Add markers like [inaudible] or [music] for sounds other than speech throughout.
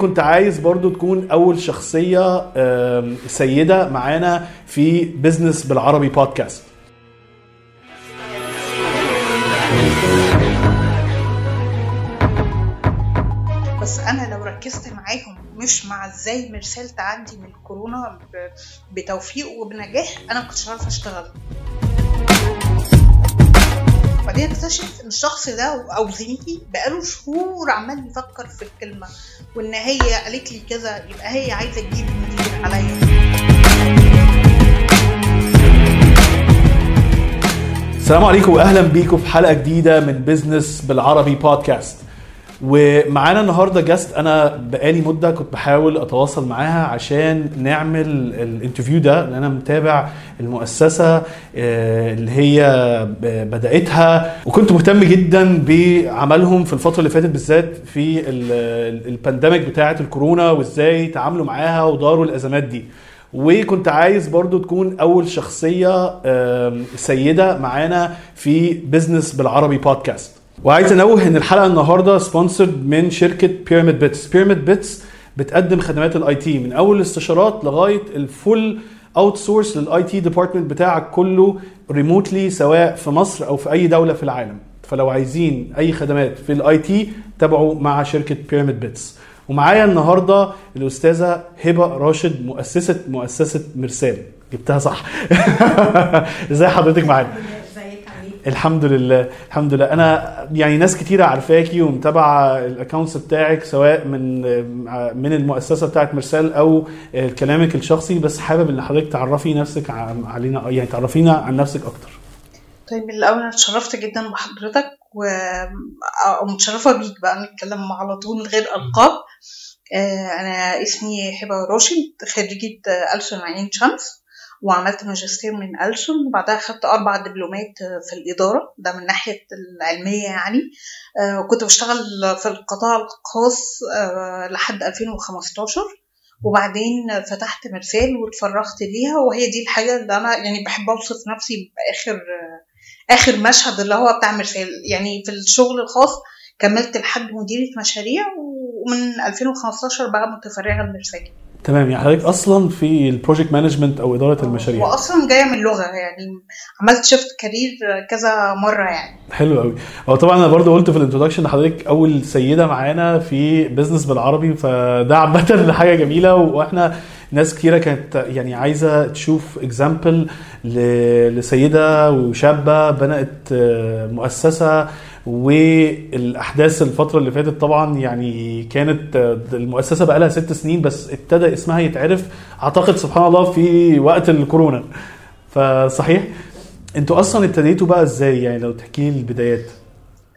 وكنت عايز برضو تكون أول شخصية سيدة معانا في بزنس بالعربي بودكاست بس أنا لو ركزت معاهم مش مع إزاي مرسال تعدي من الكورونا بتوفيق وبنجاح أنا كنتش عارفة أشتغل. بعدين اكتشف إن الشخص ده أو زميلي بقاله شهور عمال يفكر في الكلمة وإن هي قالت لي كذا يبقى هي عايزة تجيب المدير عليا. السلام عليكم واهلا بيكم في حلقة جديدة من business بالعربي بودكاست ومعانا النهارده guest أنا بقالي مدة كنت بحاول أتواصل معاها عشان نعمل ال interview ده لأن أنا متابع المؤسسة آه، اللي هي بدأتها وكنت مهتم جدا بعملهم في الفترة اللي فاتت بالذات في ال- ال- ال pandemic بتاعة الكورونا وإزاي تعاملوا معاها وداروا الأزمات دي. وكنت عايز برضو تكون أول شخصية سيدة معانا في business بالعربي بودكاست وعايز انوه ان الحلقة النهارده sponsored من شركة Pyramid Bits Pyramid Bits بتقدم خدمات ال IT من أول الاستشارات لغاية ال full outsource لل IT department بتاعك كله remotely سواء في مصر أو في أي دولة في العالم. فلو عايزين أي خدمات في ال IT تابعوا مع شركة Pyramid Bits ومعايا النهارده الأستاذة هبة راشد مؤسسة مؤسسة مرسال. جبتها صح. [laughs] إزاي حضرتك معانا؟ الحمد لله الحمد لله. أنا يعني ناس كتيرة عارفاكي ومتابعة الاكونتس بتاعك سواء من من المؤسسة بتاعت مرسال أو كلامك الشخصي بس حابب إن حضرتك تعرفي نفسك علينا يعني تعرفينا عن نفسك أكتر. طيب الأول أنا اتشرفت جدا بحضرتك و أو متشرفة بيك بقى نتكلم على طول من غير ألقاب. آه، أنا اسمي هبه راشد خريجة آه، ألسن عين شمس. وعملت ماجستير من ألسن وبعدها خدت أربع دبلومات آه، في الإدارة ده من ناحية العلمية يعني. آه، وكنت بشتغل في القطاع الخاص آه، لحد 2015 وبعدين فتحت مرسال واتفرغت ليها وهي دي الحاجة اللي أنا يعني بحب أوصف نفسي بآخر آخر مشهد اللي هو بتاع مرسال. يعني في الشغل الخاص كملت لحد مديرة مشاريع ومن 2015 بقى متفرغة لمرسال. تمام يعني حضرتك أصلا في ال project management أو إدارة المشاريع. واصلا جاية من لغة يعني عملت shift career كذا مرة يعني. حلو قوي هو طبعا أنا برضو قلت في ال introduction حضرتك أول سيدة معانا في business بالعربي فده عامة [laughs] حاجة جميلة وإحنا ناس كتيرة كانت يعني عايزة تشوف example لسيدة وشابة بنت آه، مؤسسة والأحداث الفترة اللي فاتت طبعا يعني كانت المؤسسة بقى لها ست سنين بس ابتدى اسمها يتعرف أعتقد سبحان الله في وقت الكورونا. فصحيح؟ أنتوا أصلا ابتديتوا بقى إزاي؟ يعني لو تحكي لي البدايات.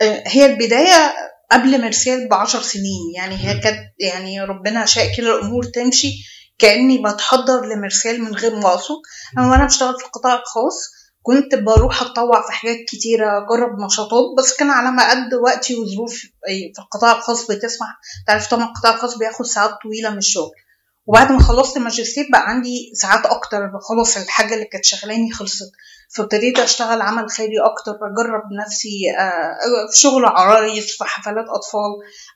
آه، هي البداية قبل مرسال بعشر سنين. يعني هي كانت يعني ربنا شاء كده الأمور تمشي كأني بتحضر لمرسال من غير ما أقصد. أنا وأنا بشتغل في القطاع الخاص كنت بروح أتطوع في حاجات كتيرة أجرب نشاطات بس كان على ما قد وقتي وظروفي في القطاع الخاص بتسمح تعرف طبعا القطاع الخاص بياخد ساعات طويلة من الشغل. وبعد ما خلصت الماجستير بقى عندي ساعات أكتر خلاص الحاجة اللي كانت شغلاني خلصت. فابتديت أشتغل عمل خيري أكتر أجرب نفسي آه، في شغل عرايس في حفلات أطفال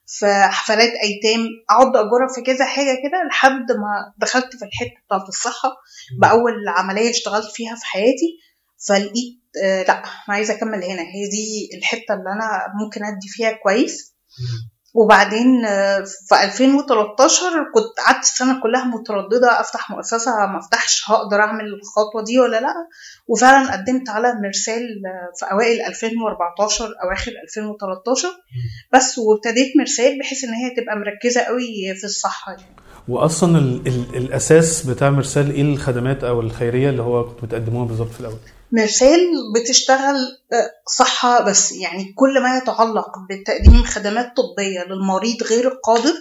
في حفلات أيتام أقعد أجرب في كذا حاجة كده لحد ما دخلت في الحتة بتاعت الصحة بأول عملية اشتغلت فيها في حياتي. فلقيت آه، لا أنا عايزة أكمل هنا. هي دي الحتة اللي أنا ممكن أدي فيها كويس. وبعدين آه، في 2013 كنت قعدت السنة كلها مترددة أفتح مؤسسة ما افتحش هقدر أعمل الخطوة دي ولا لأ؟ وفعلا قدمت على مرسال آه، في أوائل 2014 أواخر 2013 بس وابتديت مرسال بحيث إن هي تبقى مركزة قوي في الصحة يعني. واصلا ال ال الأساس بتاع مرسال إيه الخدمات أو الخيرية اللي هو كنتوا بتقدموها بالظبط في الأول؟ مرسال بتشتغل آه، صحة بس يعني كل ما يتعلق بتقديم خدمات طبية للمريض غير القادر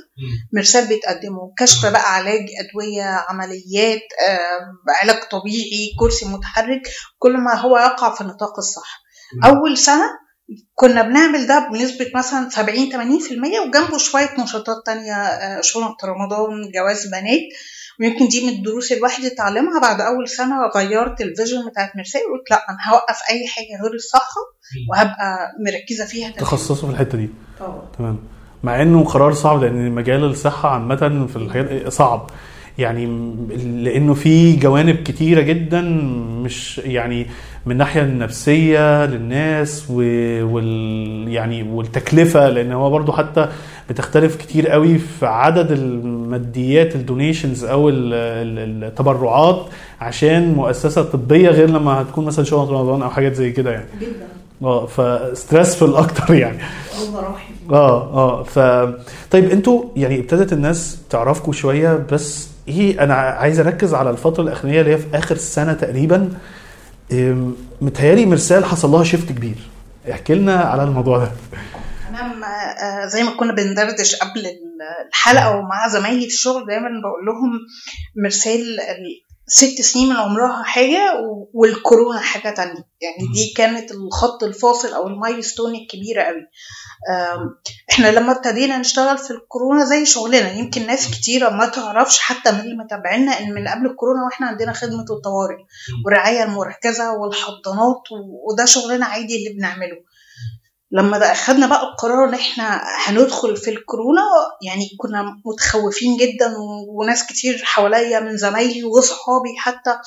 مرسال بتقدمه كشف بقى علاج أدوية عمليات علاج طبيعي كرسي متحرك كل ما هو يقع في نطاق الصحة. أول سنة كنا بنعمل ده بنسبة مثلا 70 80% وجنبه شوية نشاطات تانية آه، شنط رمضان جواز بنات. ويمكن دي من الدروس الواحد يتعلمها بعد أول سنة غيرت الفيجن بتاعت مرسال وقلت لا أنا هوقف أي حاجة غير الصحة وهبقى مركزة فيها. تمام. تخصصوا في الحتة دي. طبعا. تمام. مع إنه قرار صعب لأن مجال الصحة عامة في الحاجات صعب. يعني لأنه في جوانب كتيرة جدا مش يعني من الناحيه النفسية للناس وال يعني والتكلفة لأن هو برضو حتى بتختلف كتير قوي في عدد الماديات الدونيشنز أو ال- ال- التبرعات عشان مؤسسة طبية غير لما هتكون مثلا شغل رمضان أو حاجات زي كده يعني. جدا. آه فستريسفul [laughs] أكتر يعني. آه آه ف طيب أنتوا يعني ابتدت الناس تعرفكم شوية بس إيه أنا عايز أركز على الفترة الاخرانيه اللي هي في آخر سنة تقريبا. إم، متهيألي مرسال حصل لها شيفت كبير. احكي لنا على الموضوع ده. أنا ما آه، زي ما كنا بندردش قبل ال- الحلقة ومع زمايلي في الشغل دايما بقول لهم مرسال ال- ست سنين من عمرها حاجة و- والكورونا حاجة تانية. يعني دي كانت الخط الفاصل أو المايلستون الكبيرة قوي. إحنا لما ابتدينا نشتغل في الكورونا زي شغلنا. يمكن ناس كتيرة ما تعرفش حتى من اللي متابعينا إن من قبل الكورونا وإحنا عندنا خدمة الطوارئ والرعاية المركزة والحضانات وده شغلنا عادي اللي بنعمله. لما ده اخدنا بقى القرار إن إحنا هندخل في الكورونا يعني كنا متخوفين جدا وناس كتير حواليا من زمايلي وصحابي حتى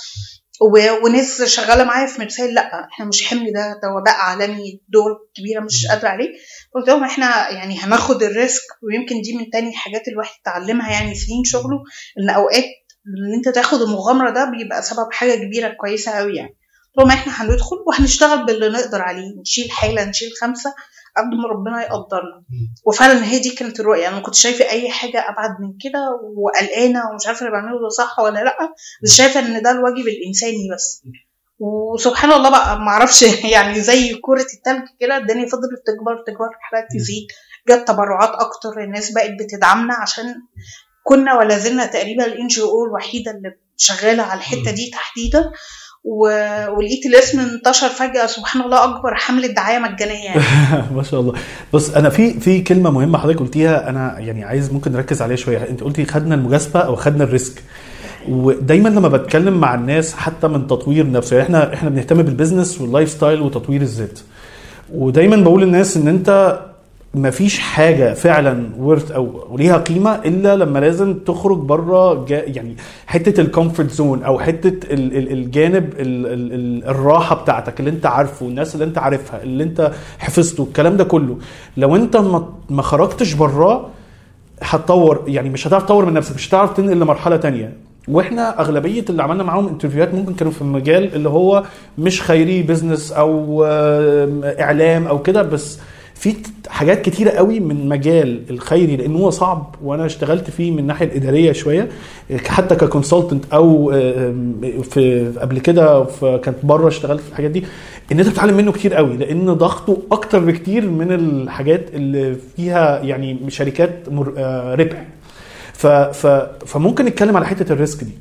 وناس شغالة معايا في مرسال لأ إحنا مش حمل ده ده وباء عالمي دول كبيرة مش قادرة عليه. قلت لهم إحنا يعني هناخد الريسك ويمكن دي من تاني حاجات الواحد اتعلمها يعني سنين شغله إن أوقات إن أنت تاخد المغامرة ده بيبقى سبب حاجة كبيرة كويسة قوي يعني. قلت لهم إحنا هندخل وهنشتغل باللي نقدر عليه نشيل حاله نشيل خمسة قد ما ربنا يقدرنا. وفعلا هي دي كانت الرؤية. أنا ما كنتش شايفة أي حاجة أبعد من كده وقلقانة ومش عارفة اللي بعمله ده صح ولا لأ بس شايفة إن ده الواجب الإنساني بس. وسبحان الله بقى ما أعرفش [laughs] يعني زي كرة التلج كده الدنيا فضلت تكبر تكبر الحالات تزيد جت تبرعات أكتر الناس بقت بتدعمنا عشان كنا ولا زلنا تقريبا ال NGO الوحيدة اللي شغالة على الحتة دي تحديدا. ولقيت الاسم انتشر فجأة سبحان الله أكبر حملة دعاية مجانية يعني. [laughs] ما شاء الله. بص أنا في في كلمة مهمة حضرتك قلتيها أنا يعني عايز ممكن نركز عليها شوية. أنت قلتي خدنا المجازفة أو خدنا ال risk. ودايما لما بتكلم مع الناس حتى من تطوير نفسه يعني إحنا إحنا بنهتم بال business وال lifestyle وتطوير الذات. ودايما بقول للناس إن أنت مفيش حاجة فعلا worth أو ليها قيمة إلا لما لازم تخرج بره يعني حتة ال comfort zone أو حتة ال- ال- الجانب ال- ال- ال- الراحة بتاعتك اللي أنت عارفه الناس اللي أنت عارفها اللي أنت حفظته الكلام ده كله. لو أنت ما خرجتش براه هتطور يعني مش هتعرف تطور من نفسك مش هتعرف تنقل لمرحلة تانية. وإحنا أغلبية اللي عملنا معاهم interview هات ممكن كانوا في المجال اللي هو مش خيري business أو إعلام أو كده بس في حاجات كتيرة قوي من مجال الخيري لأن هو صعب وأنا اشتغلت فيه من الناحيه الاداريه شوية حتى ك consultant أو في قبل كده كانت بره اشتغلت في الحاجات دي إن أنت بتتعلم منه كتير قوي لأن ضغطه أكتر بكتير من الحاجات اللي فيها يعني شركات آه، ربح. فممكن نتكلم على حتة ال risk دي.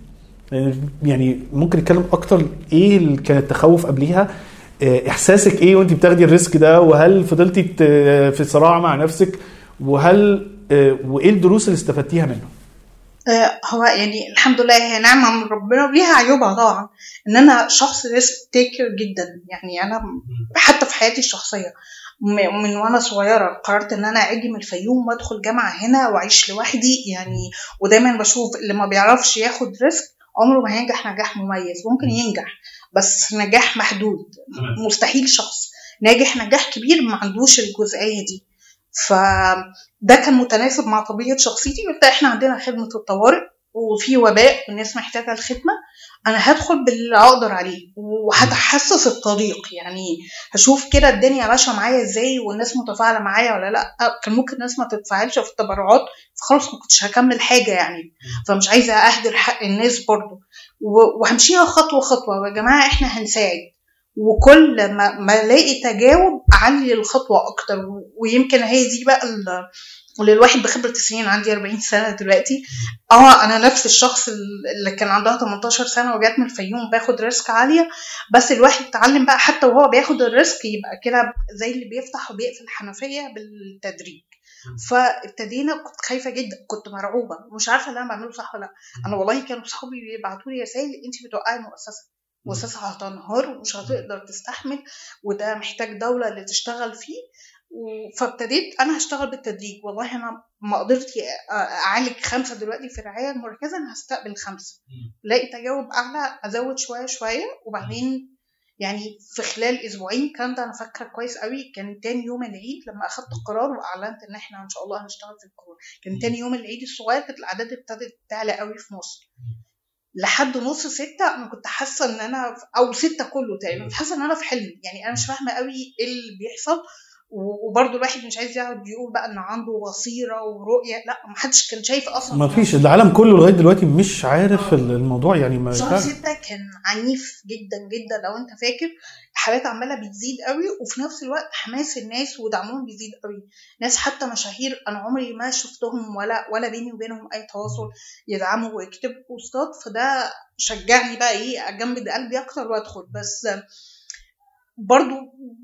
يعني ممكن نتكلم أكتر إيه اللي كان التخوف قبليها إحساسك إيه وانت بتاخدي ال risk ده؟ وهل فضلتي في صراع مع نفسك؟ وهل آه، وإيه الدروس اللي استفدتيها منه آه، هو يعني الحمد لله هي نعمة من ربنا وليها عيوبها طبعا إن أنا شخص risk taker جدا. يعني أنا حتى في حياتي الشخصية من وأنا صغيرة قررت إن أنا أجي من الفيوم وأدخل جامعة هنا وأعيش لوحدي. يعني ودايما بشوف اللي ما بيعرفش ياخد ريسك عمره ما هينجح نجاح مميز ممكن ينجح. بس نجاح محدود. مستحيل شخص ناجح نجاح كبير ما عندوش الجزئية دي. فده كان متناسب مع طبيعة شخصيتي قلت إحنا عندنا خدمة الطوارئ وفي وباء والناس محتاجة الخدمة. أنا هدخل باللي أقدر عليه وهتحسس الطريق يعني هشوف كده الدنيا ماشية معايا إزاي والناس متفاعلة معايا ولا لأ. كان ممكن الناس ما تتفاعلش في التبرعات فخلاص ما كنتش هكمل حاجة يعني. فمش عايزة أهدر حق الناس برضو. و- وهمشيها خطوة خطوة. يا جماعة إحنا هنساعد. وكل ما ما ألاقي تجاوب أعلي الخطوة أكتر. ويمكن هي دي بقى ال- اللي الواحد بخبرة السنين عندي 40 سنة دلوقتي. آه أنا نفس الشخص اللي كان عندها 18 سنة وجات من الفيوم باخد risk عالية. بس الواحد اتعلم بقى حتى وهو بياخد ال risk يبقى كده زي اللي بيفتح وبيقفل الحنفية بالتدريج فابتدينا كنت خايفة جدا كنت مرعوبة مش عارفة اللي أنا بعمله صح ولا لأ. أنا والله كانوا صحابي بيبعتوا لي رسائل أنت بتوقعي المؤسسه مؤسسة هتنهار ومش هتقدر تستحمل وده محتاج دولة اللي تشتغل فيه. فابتديت أنا هشتغل بالتدريج. والله أنا ما قدرت أعالج خمسة دلوقتي في الرعايه المركزه أنا هستقبل خمسة. لقيت تجاوب أعلى أزود شوية شوية وبعدين يعني في خلال أسبوعين الكلام ده أنا فاكرة كويس قوي. كان تاني يوم العيد لما أخدت القرار وأعلنت إن إحنا إن شاء الله هنشتغل في الكورونا كان تاني يوم العيد الصغير كانت الأعداد ابتدت تعلى قوي في مصر. لحد نص ستة أنا كنت حاسة إن أنا أو ستة كله تقريبا. كنت حاسة إن أنا في حلم. يعني أنا مش فاهمة قوي إيه اللي بيحصل. وبرضه الواحد مش عايز يقعد يقول بقى إن عنده بصيرة ورؤية لأ محدش كان شايف أصلا ما فيش العالم كله لغاية دلوقتي مش عارف الموضوع يعني ما شهر ستة كان عنيف جدا جدا لو أنت فاكر. الحالات عمالة بتزيد قوي وفي نفس الوقت حماس الناس ودعمهم بيزيد قوي. ناس حتى مشاهير أنا عمري ما شفتهم ولا ولا بيني وبينهم أي تواصل يدعموا ويكتبوا بوستات فده شجعني بقى إيه أجمد قلبي أكتر وأدخل. بس برضو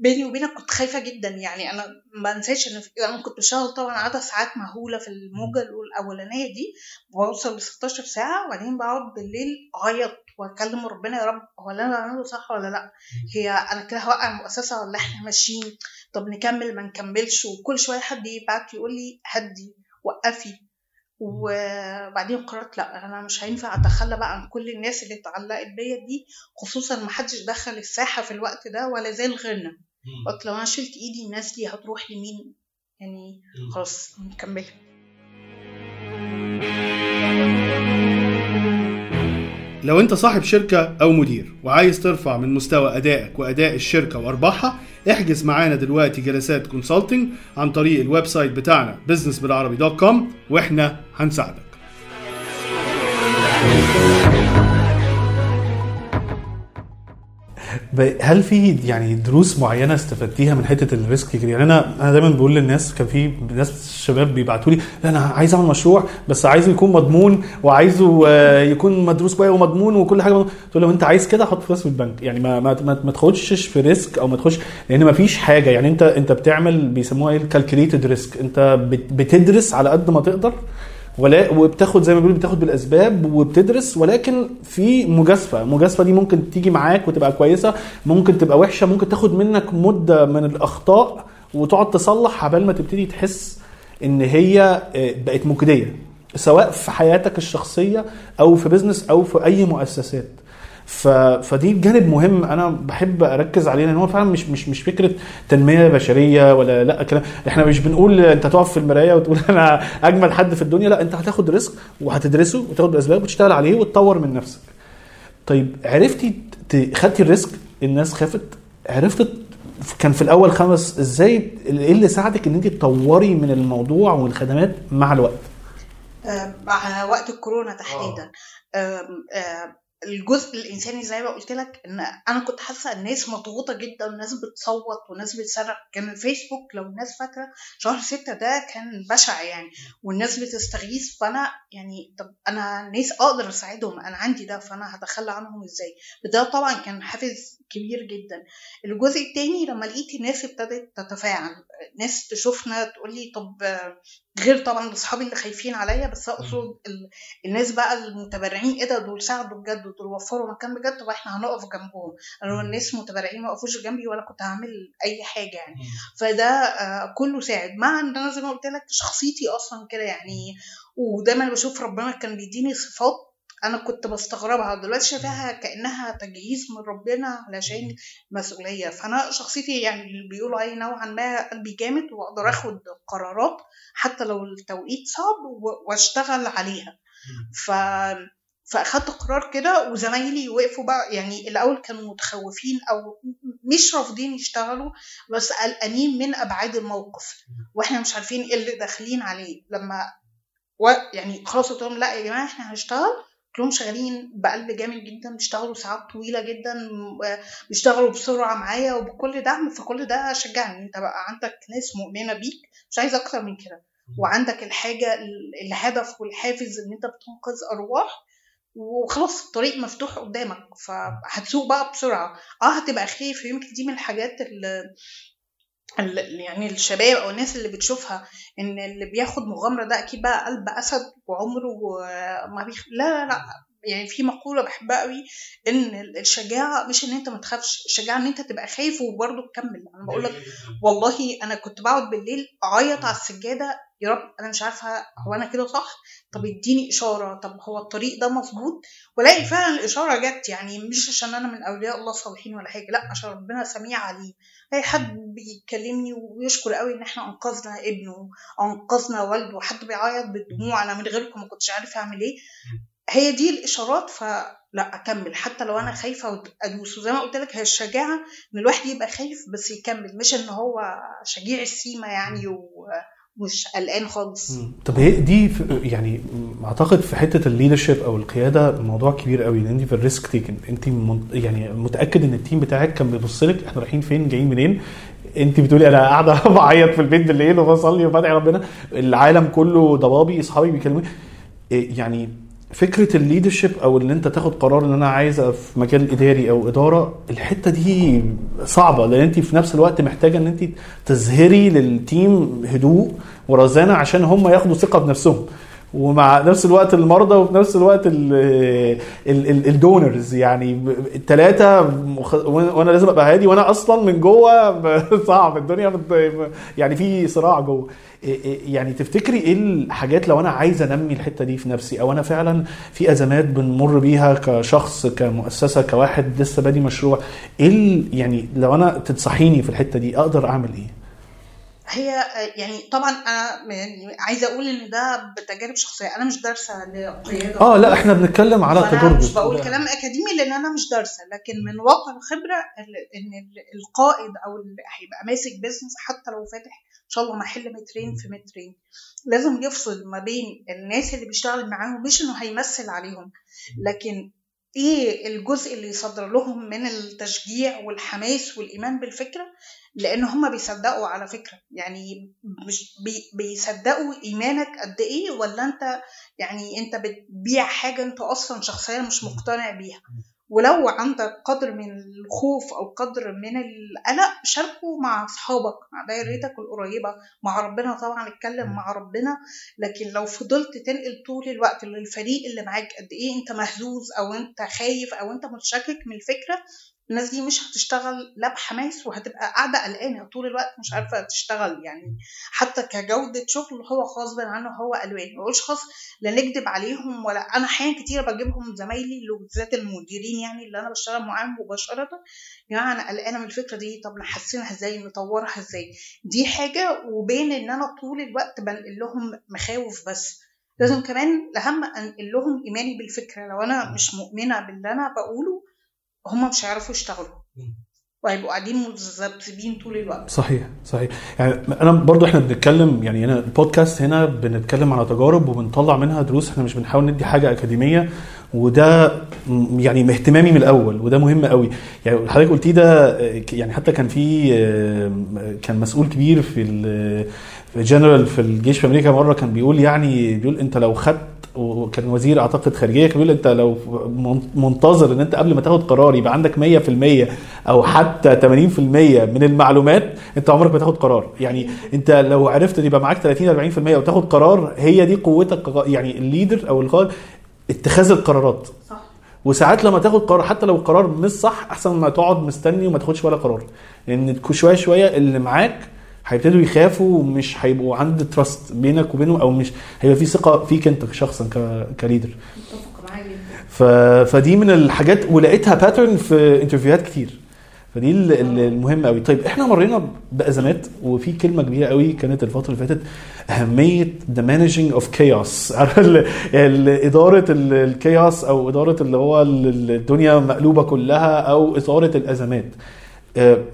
بيني وبينك كنت خايفة جدا. يعني أنا ما أنساش في- أنا كنت بشتغل طبعا عدد ساعات مهولة في الموجة الأولانية دي بوصل ل 16 ساعة وبعدين بقعد بالليل أعيط وأكلم ربنا يا رب هو اللي أنا بعمله صح ولا لأ؟ هي أنا كده هوقع المؤسسة ولا إحنا ماشيين؟ طب نكمل ما نكملش؟ وكل شوية حد يبعت يقول لي هدي وقفي. وبعدين قررت لا أنا مش هينفع أتخلى بقى عن كل الناس اللي اتعلقت بيا دي خصوصا ما حدش دخل الساحة في الوقت ده ولا زال غيرنا. قلت لو أنا شلت إيدي الناس دي هتروح لمين؟ يعني خلاص نكمل. لو انت صاحب شركة أو مدير وعايز ترفع من مستوى أدائك وأداء الشركة وأرباحها احجز معانا دلوقتي جلسات consulting عن طريق ال website بتاعنا business بالعربي dot com وإحنا هنساعدك. هل في يعني دروس معينة استفدتيها من حتة ال risk يعني أنا أنا دايما بقول للناس كان في ناس شباب بيبعتوا لي لا أنا عايز أعمل مشروع بس عايزه يكون مضمون وعايزه آه، يكون مدروس كويس ومضمون وكل حاجة. له لو أنت عايز كده حط فلوس في البنك. يعني ما ما ما, تخشش في risk أو ما تخش لأن ما فيش حاجة. يعني انت أنت بتعمل بيسموها إيه؟ ال calculated risk أنت بت- بتدرس على قد ما تقدر ولا وبتاخد زي ما بيقولوا بتاخد بالأسباب وبتدرس ولكن في مجازفة المجازفه دي ممكن تيجي معاك وتبقى كويسة ممكن تبقى وحشة ممكن تاخد منك مدة من الأخطاء وتقعد تصلح عبال ما تبتدي تحس إن هي آه، بقت مجديه سواء في حياتك الشخصية أو في business أو في أي مؤسسات. فدي جانب مهم أنا بحب أركز عليه لأن هو فعلا مش مش مش فكرة تنمية بشرية ولا لأ كلام. إحنا مش بنقول أنت تقف في المراية وتقول [laughs] أنا أجمل حد في الدنيا لأ أنت هتاخد risk وهتدرسه وتاخد بالاسباب وتشتغل عليه وتطور من نفسك. طيب عرفتي ت- خدتي الريسك الناس خافت. عرفت كان في الأول خمس إزاي إيه اللي ساعدك إن أنت تطوري من الموضوع والخدمات مع الوقت؟ آه، على وقت الكورونا تحديدا. آم، الجزء الإنساني زي ما قلت لك إن أنا كنت حاسة الناس مضغوطة جدا والناس بتصوت وناس بتصرخ كان الفيسبوك لو الناس فاكرة شهر ستة ده كان بشع يعني والناس بتستغيث. فأنا يعني طب أنا ناس أقدر أساعدهم أنا عندي ده فأنا هتخلى عنهم إزاي؟ ده طبعا كان حافز كبير جدا. الجزء التاني لما لقيت الناس ابتدت تتفاعل ناس تشوفنا تقول لي طب غير طبعا أصحابي اللي خايفين عليا بس اقصد ال- الناس بقى المتبرعين إيه ده؟ دول ساعدوا بجد دول وفروا مكان بجد طب إحنا هنقف جنبهم. أنا لو الناس متبرعين ما وقفوش جنبي ولا كنت هعمل أي حاجة يعني. فده آه، كله ساعد. مع إن أنا زي ما قلت لك شخصيتي أصلا كده يعني ودايما بشوف ربنا كان بيديني صفات أنا كنت بستغربها دلوقتي شايفاها كأنها تجهيز من ربنا علشان مسؤولية. فأنا شخصيتي يعني اللي بيقولوا علي نوعا ما قلبي جامد وأقدر آخد قرارات حتى لو التوقيت صعب وأشتغل عليها. ف فأخدت قرار كده وزمايلي وقفوا بقى. يعني الأول كانوا متخوفين أو مش رافضين يشتغلوا بس قلقانين من أبعاد الموقف. وإحنا مش عارفين إيه اللي داخلين عليه. لما و يعني خلاص قلت لهم لا يا جماعة إحنا هنشتغل كلهم شغالين بقلب جامد جدا بيشتغلوا ساعات طويلة جدا بيشتغلوا بسرعة معايا وبكل دعم فكل ده شجعني. انت بقى عندك ناس مؤمنة بيك مش عايز أكتر من كده. وعندك الحاجة ال- الهدف والحافز إن أنت بتنقذ أرواح وخلاص الطريق مفتوح قدامك فهتسوق بقى بسرعة. آه هتبقى خايف يمكن دي من الحاجات اللي ال- يعني الشباب أو الناس اللي بتشوفها إن اللي بياخد مغامرة ده أكيد بقى قلب أسد وعمره ما بيخ... لا لا يعني في مقولة بحبها قوي إن الشجاعة مش إن أنت ما تخافش الشجاعة إن أنت تبقى خايف وبرضه تكمل. أنا بقول لك والله أنا كنت بقعد بالليل أعيط على السجادة يا رب أنا مش عارفة هو أنا كده صح؟ طب اديني إشارة طب هو الطريق ده مظبوط؟ وألاقي فعلا الإشارة جت يعني مش عشان أنا من أولياء الله الصالحين ولا حاجة لأ عشان ربنا سميع عليم أي حد بيكلمني ويشكر قوي إن إحنا أنقذنا ابنه انقذنا والده حد بيعيط بالدموع أنا من غيركم ما كنتش عارف أعمل إيه. هي دي الإشارات فلا أكمل. حتى لو أنا خايفة أدوس. وزي ما قلت لك هي الشجاعة إن الواحد يبقى خايف بس يكمل. مش إن هو شجيع السيما يعني ومش قلقان خالص. طب هي دي يعني أعتقد في حتة ال leadership أو القيادة موضوع كبير قوي لأن انت في ال risk taking انت يعني متأكد إن ال team بتاعك كان بيبص لك إحنا رايحين فين؟ جايين منين؟ انت بتقولي أنا قاعدة [laughs] بعيط في البيت بالليل وبصلي وبدعي ربنا. العالم كله ضبابي أصحابي بيكلموني. يعني فكرة ال leadership أو ان أنت تاخد قرار إن أنا عايزه في مجال إداري أو إدارة الحتة دي صعبة لأن أنت في نفس الوقت محتاجة إن أنت تظهري لل team هدوء ورزانة عشان هم ياخدوا ثقة بنفسهم. ومع نفس الوقت المرضى وفي نفس الوقت ال donors يعني الثلاثه وأنا لازم أبقى هادي وأنا أصلا من جوه [laughs] صعب. الدنيا يعني في صراع جوه. يعني تفتكري إيه الحاجات لو أنا عايز أنمي الحتة دي في نفسي؟ أو أنا فعلا في أزمات بنمر بيها كشخص كمؤسسة كواحد لسه بادي مشروع. إيه يعني لو أنا تنصحيني في الحتة دي أقدر أعمل إيه؟ هي يعني طبعا أنا يعني عايزة أقول إن ده بتجارب شخصية. أنا مش دارسة لقيادة آه لا إحنا بنتكلم على تجربه مش بقول كلام أكاديمي لأن أنا مش دارسة لكن من واقع الخبرة إن القائد أو اللي هيبقى ماسك بيزنس حتى لو فاتح إن شاء الله محل مترين في مترين. لازم يفصل ما بين الناس اللي بيشتغل معاهم مش إنه هيمثل عليهم لكن إيه الجزء اللي يصدر لهم من التشجيع والحماس والإيمان بالفكرة؟ لأن هم بيصدقوا على فكرة. يعني مش بي بيصدقوا إيمانك قد إيه ولا أنت يعني أنت بتبيع حاجة أنت أصلا شخصيا مش مقتنع بيها. ولو عندك قدر من الخوف أو قدر من القلق شاركه مع أصحابك مع دايرتك القريبة مع ربنا طبعا اتكلم مع ربنا لكن لو فضلت تنقل طول الوقت للفريق اللي معاك قد إيه أنت مهزوز أو أنت خايف أو أنت متشكك من الفكرة الناس دي مش هتشتغل لا بحماس وهتبقى قاعدة قلقانة طول الوقت مش عارفة تشتغل. يعني حتى كجودة شغل هو غصب عنه هو قلقان. ما بقولش خاص لا نكذب عليهم ولا أنا أحيانا كتير بجيبهم زمايلي اللي بالذات المديرين يعني اللي أنا بشتغل معاهم مباشرة. يا يعني أنا قلقانة من الفكرة دي. طب نحسنها إزاي؟ نطورها إزاي؟ دي حاجة وبين إن أنا طول الوقت بنقل لهم مخاوف بس. لازم كمان الأهم أنقل لهم إيماني بالفكرة. لو أنا مش مؤمنة باللي أنا بقوله هم مش هيعرفوا يشتغلوا. وهيبقوا قاعدين متذبذبين طول الوقت. صحيح صحيح. يعني أنا برضو إحنا بنتكلم يعني هنا البودكاست هنا بنتكلم على تجارب وبنطلع منها دروس. إحنا مش بنحاول ندي حاجة أكاديمية. وده يعني اهتمامي من الأول وده مهم قوي. يعني حضرتك قلتيه ده يعني حتى كان في كان مسؤول كبير في الجنرال في الجيش في أمريكا مرة كان بيقول يعني بيقول أنت لو خدت وكان وزير أعتقد خارجية بيقول أنت لو منتظر إن أنت قبل ما تاخد قرار يبقى عندك 100% أو حتى 80% من المعلومات أنت عمرك ما تاخد قرار. يعني أنت لو عرفت يبقى معاك 30 40% وتاخد قرار هي دي قوتك يعني ال leader أو القائد اتخاذ القرارات. صح. وساعات لما تاخد قرار حتى لو القرار مش صح أحسن ما تقعد مستني وما تاخدش ولا قرار. لأن شوية شوية اللي معاك هيبتدوا يخافوا ومش هيبقوا عند trust بينك وبينهم أو مش هيبقى في ثقة فيك أنت شخصا ك leader. ف... فدي من الحاجات ولقيتها pattern في interview هات كتير. فدي المهم قوي طيب إحنا مرينا بأزمات وفي كلمة كبيرة قوي كانت الفترة اللي فاتت أهمية the managing of chaos إدارة ال chaos أو إدارة اللي هو الدنيا مقلوبة كلها أو اداره الأزمات.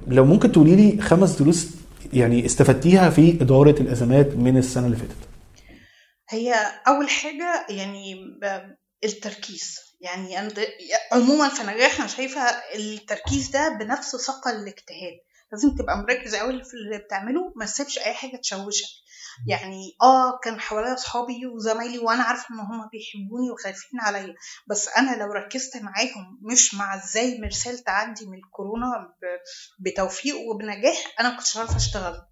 لو ممكن تقولي لي خمس دروس يعني استفدتيها في إدارة الأزمات من السنة اللي فاتت؟ هي أول حاجة يعني التركيز. يعني أنا عموما في نجاح أنا شايفة التركيز ده بنفس ثقل الاجتهاد. لازم تبقى مركز قوي في اللي بتعمله ما تسيبش أي حاجة تشوشك. يعني آه كان حواليا أصحابي وزمايلي وأنا عارفة إن هم بيحبوني وخايفين عليا. بس أنا لو ركزت معاهم مش مع إزاي مرسال تعدي من الكورونا بتوفيق وبنجاح أنا ما كنتش عارفة أشتغل.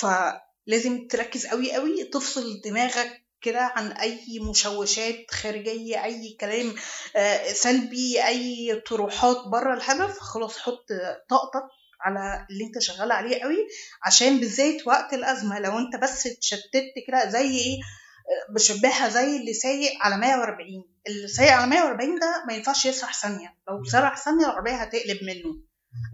فلازم تركز قوي قوي تفصل دماغك كده عن أي مشوشات خارجية أي كلام آه، سلبي أي طروحات بره الهدف خلاص حط طاقتك على اللي انت شغال عليه قوي عشان بالذات وقت الأزمة لو انت بس اتشتت كده زي إيه بشبهها زي اللي سايق على 140 اللي سايق على 140 ده ما ينفعش يسرح ثانية. لو سرح ثانية العربية هتقلب منه.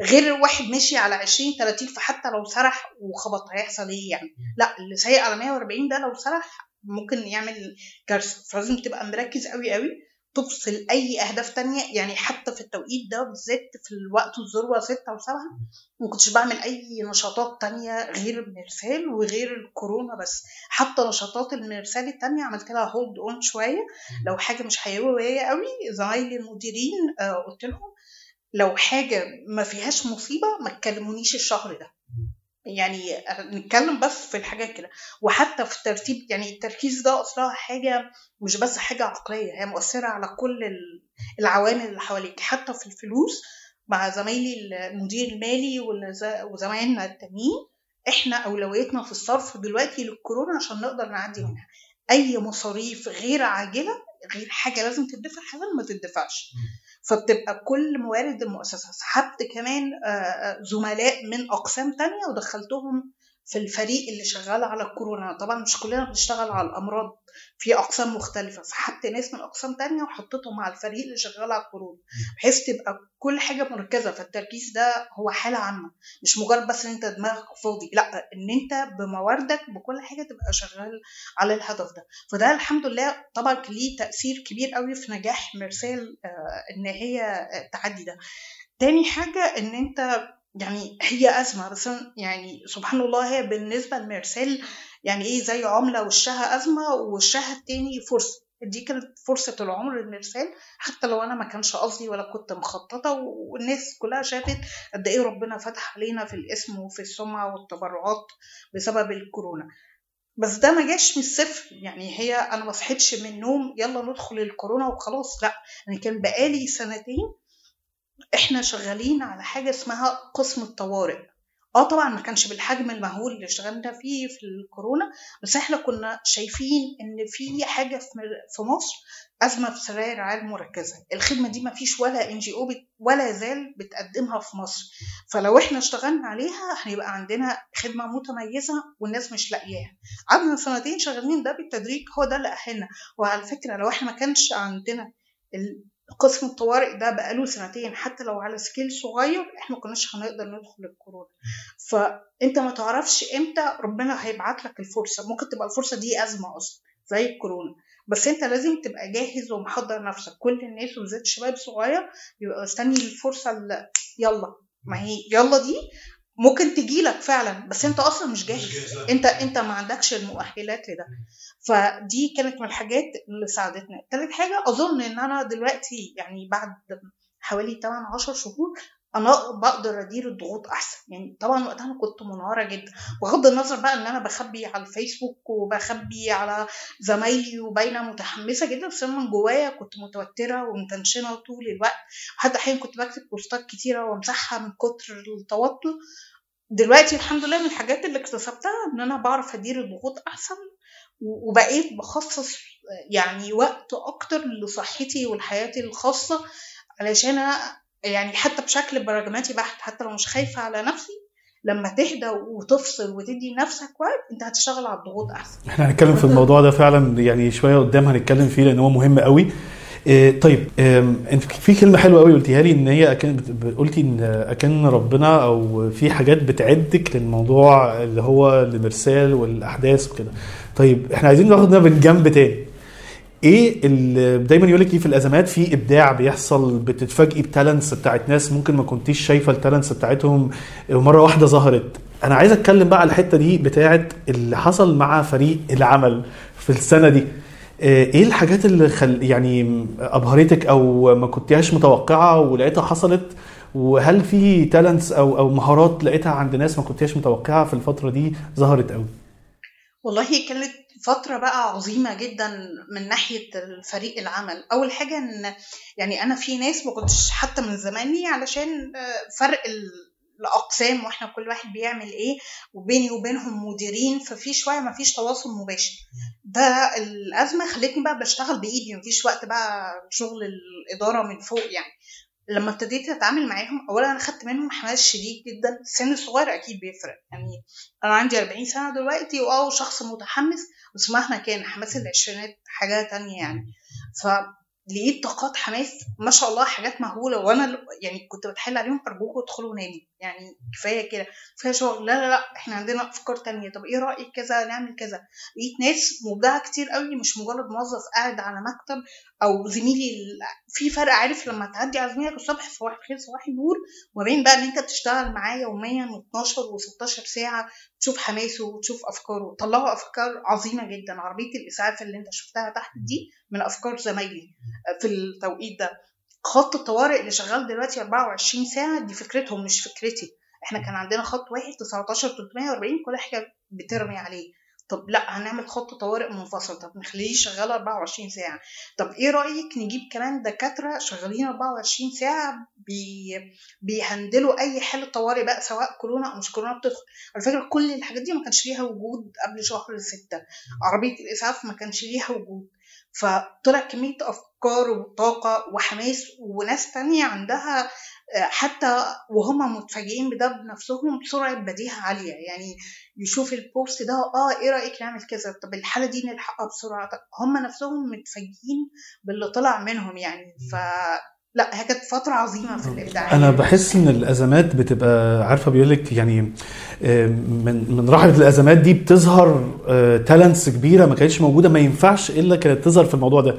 غير واحد ماشي على 20 30 فحتى لو سرح وخبط هيحصل إيه يعني؟ لا اللي سايق على 140 ده لو سرح ممكن يعمل كارثة. فلازم تبقى مركز قوي قوي. تفصل أي أهداف تانية يعني حتى في التوقيت ده بالذات في الوقت الذروة ستة وسبعة ما كنتش بعمل أي نشاطات تانية غير المرسال وغير الكورونا بس. حتى نشاطات المرسال التانية عملت لها hold on شوية. لو حاجة مش حيويه قوي زمايلي المديرين آه، قلت لهم لو حاجة ما فيهاش مصيبة ما تكلمونيش الشهر ده. يعني نتكلم بس في الحاجات كده. وحتى في الترتيب يعني التركيز ده أصلا حاجة مش بس حاجة عقلية هي مؤثرة على كل العوامل اللي حواليك. حتى في الفلوس مع زمايلي المدير المالي وزمايلنا التانيين إحنا اولويتنا في الصرف دلوقتي للكورونا عشان نقدر نعدي منها. أي مصاريف غير عاجلة غير حاجة لازم تدفع حالا ما تدفعش. فبتبقى كل موارد المؤسسة. سحبت كمان زملاء من أقسام تانية ودخلتهم في الفريق اللي شغال على الكورونا. طبعا مش كلنا بنشتغل على الأمراض في أقسام مختلفة سحبت ناس من أقسام تانية وحطيتهم مع الفريق اللي شغال على الكورونا بحيث تبقى كل حاجة مركزة فالتركيز ده هو حالة عامة مش مجرد بس إن أنت دماغك فاضي لأ إن أنت بمواردك بكل حاجة تبقى شغال على الهدف ده. فده الحمد لله طبعا ليه تأثير كبير قوي في نجاح مرسال آه، إن هي تعدي ده. تاني حاجة إن أنت يعني هي أزمة بس يعني سبحان الله هي بالنسبة لميرسيل يعني إيه زي عملة وشها أزمة ووشها التاني فرصة. دي كانت فرصة العمر لميرسيل حتى لو أنا ما كانش قصدي ولا كنت مخططة والناس كلها شافت قد إيه ربنا فتح علينا في الاسم وفي السمعة والتبرعات بسبب الكورونا. بس ده ما جاش من الصفر. يعني هي أنا ما صحيتش من النوم يلا ندخل الكورونا وخلاص. لا يعني كان بقالي سنتين إحنا شغالين على حاجة اسمها قسم الطوارئ. آه طبعا ما كانش بالحجم المهول اللي اشتغلنا فيه في الكورونا بس إحنا كنا شايفين إن في حاجة في مصر أزمة في سراير الرعايه المركزه الخدمة دي ما فيش ولا ان جي أو ولا زال بتقدمها في مصر. فلو إحنا اشتغلنا عليها هيبقى عندنا خدمة متميزة والناس مش لاقياها. قعدنا سنتين شغالين ده بالتدريج هو ده اللي أهلنا. وعلى فكرة لو إحنا ما كانش عندنا قسم الطوارئ ده بقاله سنتين حتى لو على سكيل صغير إحنا ما كناش هنقدر ندخل الكورونا. فانت ما تعرفش إمتى ربنا هيبعت لك الفرصة. ممكن تبقى الفرصة دي أزمة أصلا زي الكورونا. بس انت لازم تبقى جاهز ومحضر نفسك. كل الناس وبالذات الشباب الصغير يبقى مستني الفرصة اللي يلا. ما هي يلا دي ممكن تجيلك فعلا بس أنت أصلا مش جاهز. أنت أنت ما عندكش المؤهلات لده. فدي كانت من الحاجات اللي ساعدتنا تالت حاجة أظن إن أنا دلوقتي يعني بعد حوالي 8 10 شهور أنا بقدر أدير الضغوط أحسن. يعني طبعا وقتها أنا كنت منهارة جدا. بغض النظر بقى إن أنا بخبي على الفيسبوك وبخبي على زمايلي وباينة متحمسة جدا بس أنا من جوايا كنت متوترة ومتنشنة طول الوقت. وحتى أحيانا كنت بكتب بوستات كتيرة وامسحها من كتر التوتر. دلوقتي الحمد لله من الحاجات اللي اكتسبتها إن أنا بعرف أدير الضغوط أحسن وبقيت بخصص يعني وقت أكتر لصحتي ولحياتي الخاصة علشان يعني حتى بشكل براجماتي بحت حتى لو مش خايفة على نفسي لما تهدى وتفصل وتدي نفسك وقت انت هتشتغل على الضغوط أحسن. إحنا هنتكلم في الموضوع ده فعلا يعني شوية قدام هنتكلم فيه لأن هو مهم قوي. إيه طيب انت في كلمة حلوة قوي قلتيها لي إن هي أكن قلتي إن أكن ربنا أو في حاجات بتعدك للموضوع اللي هو المرسال والأحداث وكده. طيب إحنا عايزين ناخد ده من جنب تاني. إيه اللي دايما يقول لك إيه في الأزمات في إبداع بيحصل بتتفاجئي ب talents بتاعت ناس ممكن ما كنتيش شايفة ال talents بتاعتهم مره واحدة ظهرت. أنا عايز أتكلم بقى على الحتة دي بتاعت اللي حصل مع فريق العمل في السنة دي. إيه الحاجات اللي خل يعني أبهرتك أو ما كنتيهاش متوقعة ولقيتها حصلت؟ وهل في تالنتس أو أو مهارات لقيتها عند ناس ما كنتيهاش متوقعة في الفترة دي ظهرت قوي والله كانت فترة بقى عظيمة جدا من ناحية فريق العمل. أول حاجة إن يعني أنا في ناس ما كنتش حتى من زماني علشان فرق الأقسام وإحنا كل واحد بيعمل إيه وبيني وبينهم مديرين ففي شوية ما فيش تواصل مباشر. ده الأزمة خلتني بقى بشتغل بإيدي مفيش وقت بقى شغل الإدارة من فوق يعني. لما ابتديت أتعامل معاهم اولا أنا خدت منهم حماس شديد جدا. السن الصغير أكيد بيفرق. يعني أنا عندي 40 سنة دلوقتي وآه شخص متحمس. بس مهما كان حماس العشرينات حاجة تانية يعني. ف لقيت طاقات حماس ما شاء الله حاجات مهولة وأنا يعني كنت بتحل عليهم أرجوكم ادخلوا نامي. يعني كفاية كده كفاية شغل لا لا لا إحنا عندنا أفكار تانية. طب إيه رأيك كذا نعمل كذا؟ لقيت ناس مبدعة كتير قوي مش مجرد موظف قاعد على مكتب أو زميلي في فرق عارف لما تعدي على زميلك الصبح صباح الخير صباح النور وما بين بقى إن أنت بتشتغل معاه يوميا 12 و16 ساعة تشوف حماسه وتشوف أفكاره. طلعوا أفكار عظيمة جدا. عربية الإسعاف اللي أنت شفتها تحت دي من أفكار زمايلي في التوقيت ده. خط الطوارئ اللي شغال دلوقتي 24 ساعة دي فكرتهم مش فكرتي. إحنا كان عندنا خط واحد 19 340 كل حاجة بترمي عليه. طب لا هنعمل خط طوارئ منفصل. طب نخليه شغال 24 ساعة. طب إيه رأيك نجيب كمان دكاترة شغالين 24 ساعة بي بيهندلوا أي حاله طوارئ بقى سواء كورونا أو مش كورونا بتدخل. على فكرة كل الحاجات دي ما كانش ليها وجود قبل شهر ستة. عربية الإسعاف ما كانش ليها وجود. فطلع كمية أفكار وطاقة وحماس وناس تانية عندها حتى وهم متفاجئين بده بنفسهم سرعه بديهة عالية. يعني يشوف ال post ده آه إيه رأيك نعمل كذا؟ طب الحالة دي نلحقها بسرعة؟ هم نفسهم متفاجئين باللي طلع منهم يعني. ف لا هي كانت فترة عظيمة في الإبداع. أنا بحس إن الأزمات بتبقى عارفة بيقول لك يعني من من رحلة الأزمات دي بتظهر talents كبيرة ما كانتش موجودة. ما ينفعش إلا كانت تظهر في الموضوع ده.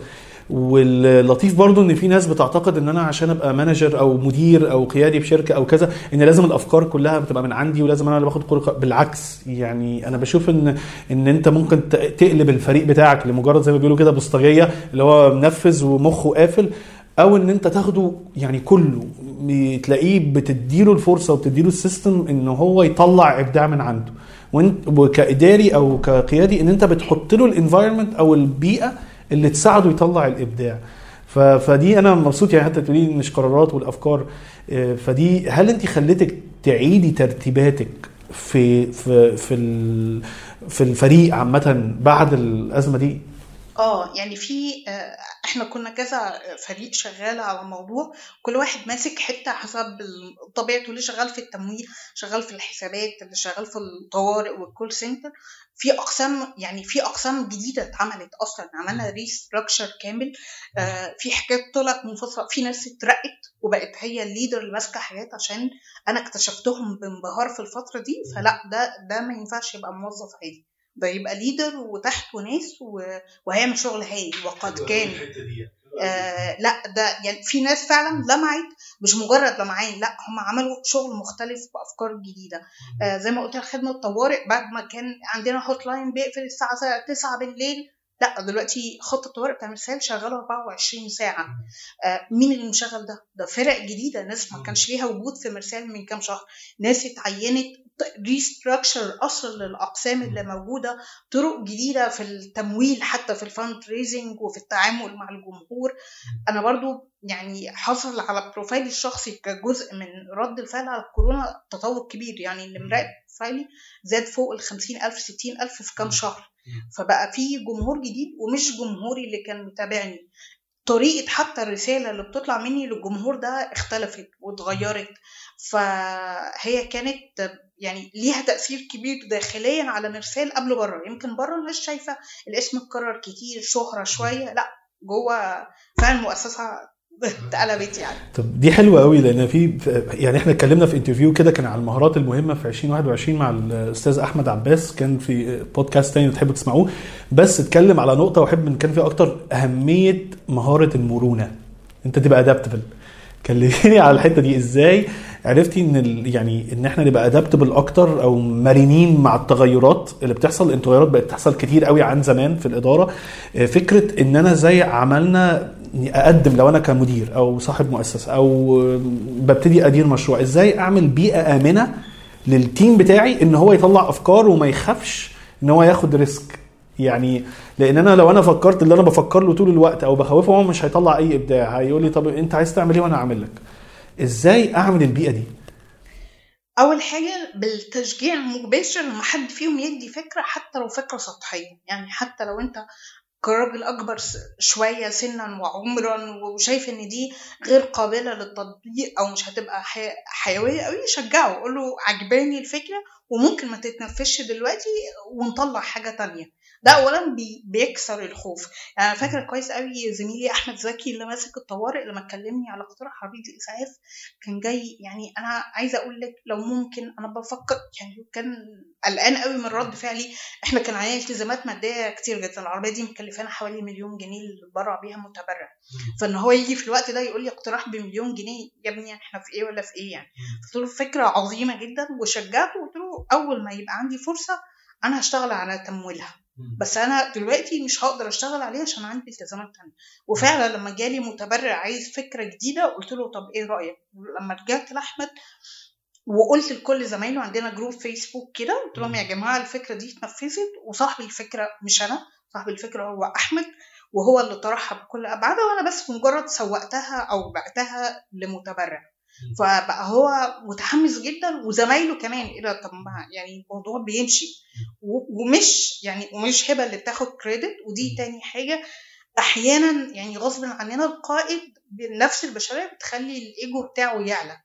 واللطيف برضو إن في ناس بتعتقد إن أنا عشان أبقى manager أو مدير أو قيادي في شركه أو كذا إن لازم الأفكار كلها بتبقى من عندي ولازم أنا اللي باخد كل بالعكس يعني أنا بشوف إن إن أنت ممكن تقلب الفريق بتاعك لمجرد زي ما بيقولوا كده بوسطجية اللي هو منفذ ومخه قافل. أو إن أنت تاخده يعني كله تلاقيه بتديله الفرصة وبتديله ال system إن هو يطلع إبداع من عنده. وانت وكإداري أو كقيادي إن أنت بتحط له ال environment أو البيئة اللي تساعده يطلع الإبداع. فدي أنا مبسوط يعني حتى تقولي مش قرارات والأفكار فدي هل أنت خليتك تعيدي ترتيباتك في في في في الفريق عامة بعد الأزمة دي؟ آه يعني في إحنا كنا كذا فريق شغال على موضوع كل واحد ماسك حتة حسب طبيعته اللي شغال في التمويل شغال في الحسابات اللي شغال في الطوارئ والكول سنتر في أقسام يعني في أقسام جديدة اتعملت أصلا عملنا restructure كامل. آه في حاجات طلعت منفصله في ناس اترقت وبقت هي ال leader اللي ماسكة حاجات عشان أنا اكتشفتهم بانبهار في الفترة دي. فلا ده ده ما ينفعش يبقى موظف عادي. ده يبقى leader وتحته ناس وهيعمل شغل هايل. وقد كان. آه لا ده يعني في ناس فعلا لمعت مش مجرد لمعان لا هم عملوا شغل مختلف بأفكار جديدة. آه زي ما قلت لك خدمة الطوارئ بعد ما كان عندنا hotline بيقفل الساعة 9 بالليل. لا دلوقتي خط الطوارئ بتاع مرسال شغال 24 ساعة. آه مين اللي مشغل ده؟ ده فرق جديدة. ناس ما كانش ليها وجود في مرسال من كام شهر. ناس اتعينت restructure أصل للاقسام اللي موجودة طرق جديدة في التمويل حتى في ال fundraising وفي التعامل مع الجمهور. أنا برضو يعني حصل على profile ي الشخصي كجزء من رد الفعل على الكورونا تطور كبير. يعني اللي مراقب بروفايلي زاد فوق ال 50000 60000 في كام شهر. فبقى في جمهور جديد ومش جمهوري اللي كان متابعني. طريقة حتى الرسالة اللي بتطلع مني للجمهور ده اختلفت واتغيرت. فهي كانت يعني ليها تأثير كبير داخليا على مرسال قبل بره. يمكن بره الناس شايفة الاسم اتكرر كتير شهرة شوية لأ جوه فعلا مؤسسة اتقلبت يعني. طب دي حلوة قوي لأن في يعني إحنا اتكلمنا في انترفيو كده كان على المهارات المهمة في 2021 مع الأستاذ أحمد عباس كان في بودكاست تاني تحبوا تسمعوه. بس اتكلم على نقطة وأحب نتكلم فيها أكتر أهمية مهارة المرونة. أنت تبقى ادابتبل كلميني على الحتة دي إزاي عرفتي إن يعني إن إحنا نبقى ادابتبل أكتر أو مرنين مع التغيرات اللي بتحصل. التغيرات بقت تحصل كتير قوي عن زمان في الإدارة. فكرة إن أنا زي عملنا أقدم لو أنا كمدير أو صاحب مؤسسة أو ببتدي أدير مشروع إزاي أعمل بيئة آمنة لل team بتاعي إن هو يطلع أفكار وما يخافش إن هو ياخد risk. يعني لأن أنا لو أنا فكرت اللي أنا بفكر له طول الوقت أو بخوفه هو مش هيطلع أي إبداع هيقول لي طب أنت عايز تعمل إيه وأنا أعمل لك؟ إزاي أعمل البيئة دي؟ أول حاجة بالتشجيع المباشر لما حد فيهم يدي فكرة حتى لو فكرة سطحية. يعني حتى لو أنت كراجل أكبر شوية سنا وعمرا وشايف إن دي غير قابلة للتطبيق أو مش هتبقى حي- حيوية قوي شجعه. قول له عجباني الفكرة وممكن ما تتنفذش دلوقتي ونطلع حاجة تانية. ده اولا بي بيكسر الخوف. يعني فاكرة كويس قوي زميلي أحمد زكي اللي ماسك الطوارئ لما كلمني على اقتراح عربيه الإسعاف كان جاي يعني أنا عايزة أقول لك لو ممكن أنا بفكر يعني كان قلقان قوي من رد فعلي. إحنا كان علينا التزامات مادية كتير جدا العربية دي مكلفانا حوالي مليون جنيه اللي بتبرع بيها متبرع. فإن هو يجي في الوقت ده يقول لي اقتراح بمليون جنيه يا ابني إحنا في إيه ولا في إيه يعني؟ قلت له فكرة عظيمة جدا وشجعته وقلت له أول ما يبقى عندي فرصة أنا هشتغل على تمويلها. بس أنا دلوقتي مش هقدر أشتغل عليه عشان عندي التزامات تانية. وفعلا لما جالي متبرع عايز فكرة جديدة قلت له طب إيه رأيك؟ لما رجعت لأحمد وقلت لكل زمايله عندنا جروب فيسبوك كده قلت لهم يا جماعة الفكرة دي اتنفذت وصاحب الفكرة مش أنا صاحب الفكرة هو أحمد وهو اللي طرحها بكل أبعادها وأنا بس مجرد سوقتها أو بعتها لمتبرع. فبقى هو متحمس جدا وزمايله كمان إيه ده؟ طب يعني الموضوع بيمشي. ومش يعني ومش هبة اللي بتاخد كريدت ودي تاني حاجة. أحيانا يعني غصب عننا القائد بالنفس البشرية بتخلي الإيجو بتاعه يعلى.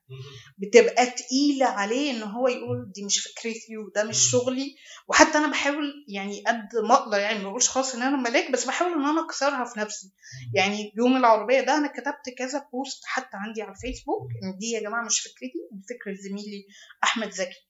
بتبقى تقيلة عليه إن هو يقول دي مش فكرتي وده مش شغلي. وحتى أنا بحاول يعني قد ما أقدر يعني ما بقولش خلاص إن أنا ملاك بس بحاول إن أنا أكسرها في نفسي. يعني يوم العربية ده أنا كتبت كذا بوست حتى عندي على الفيسبوك إن دي يا جماعة مش فكرتي دي فكرة زميلي أحمد زكي.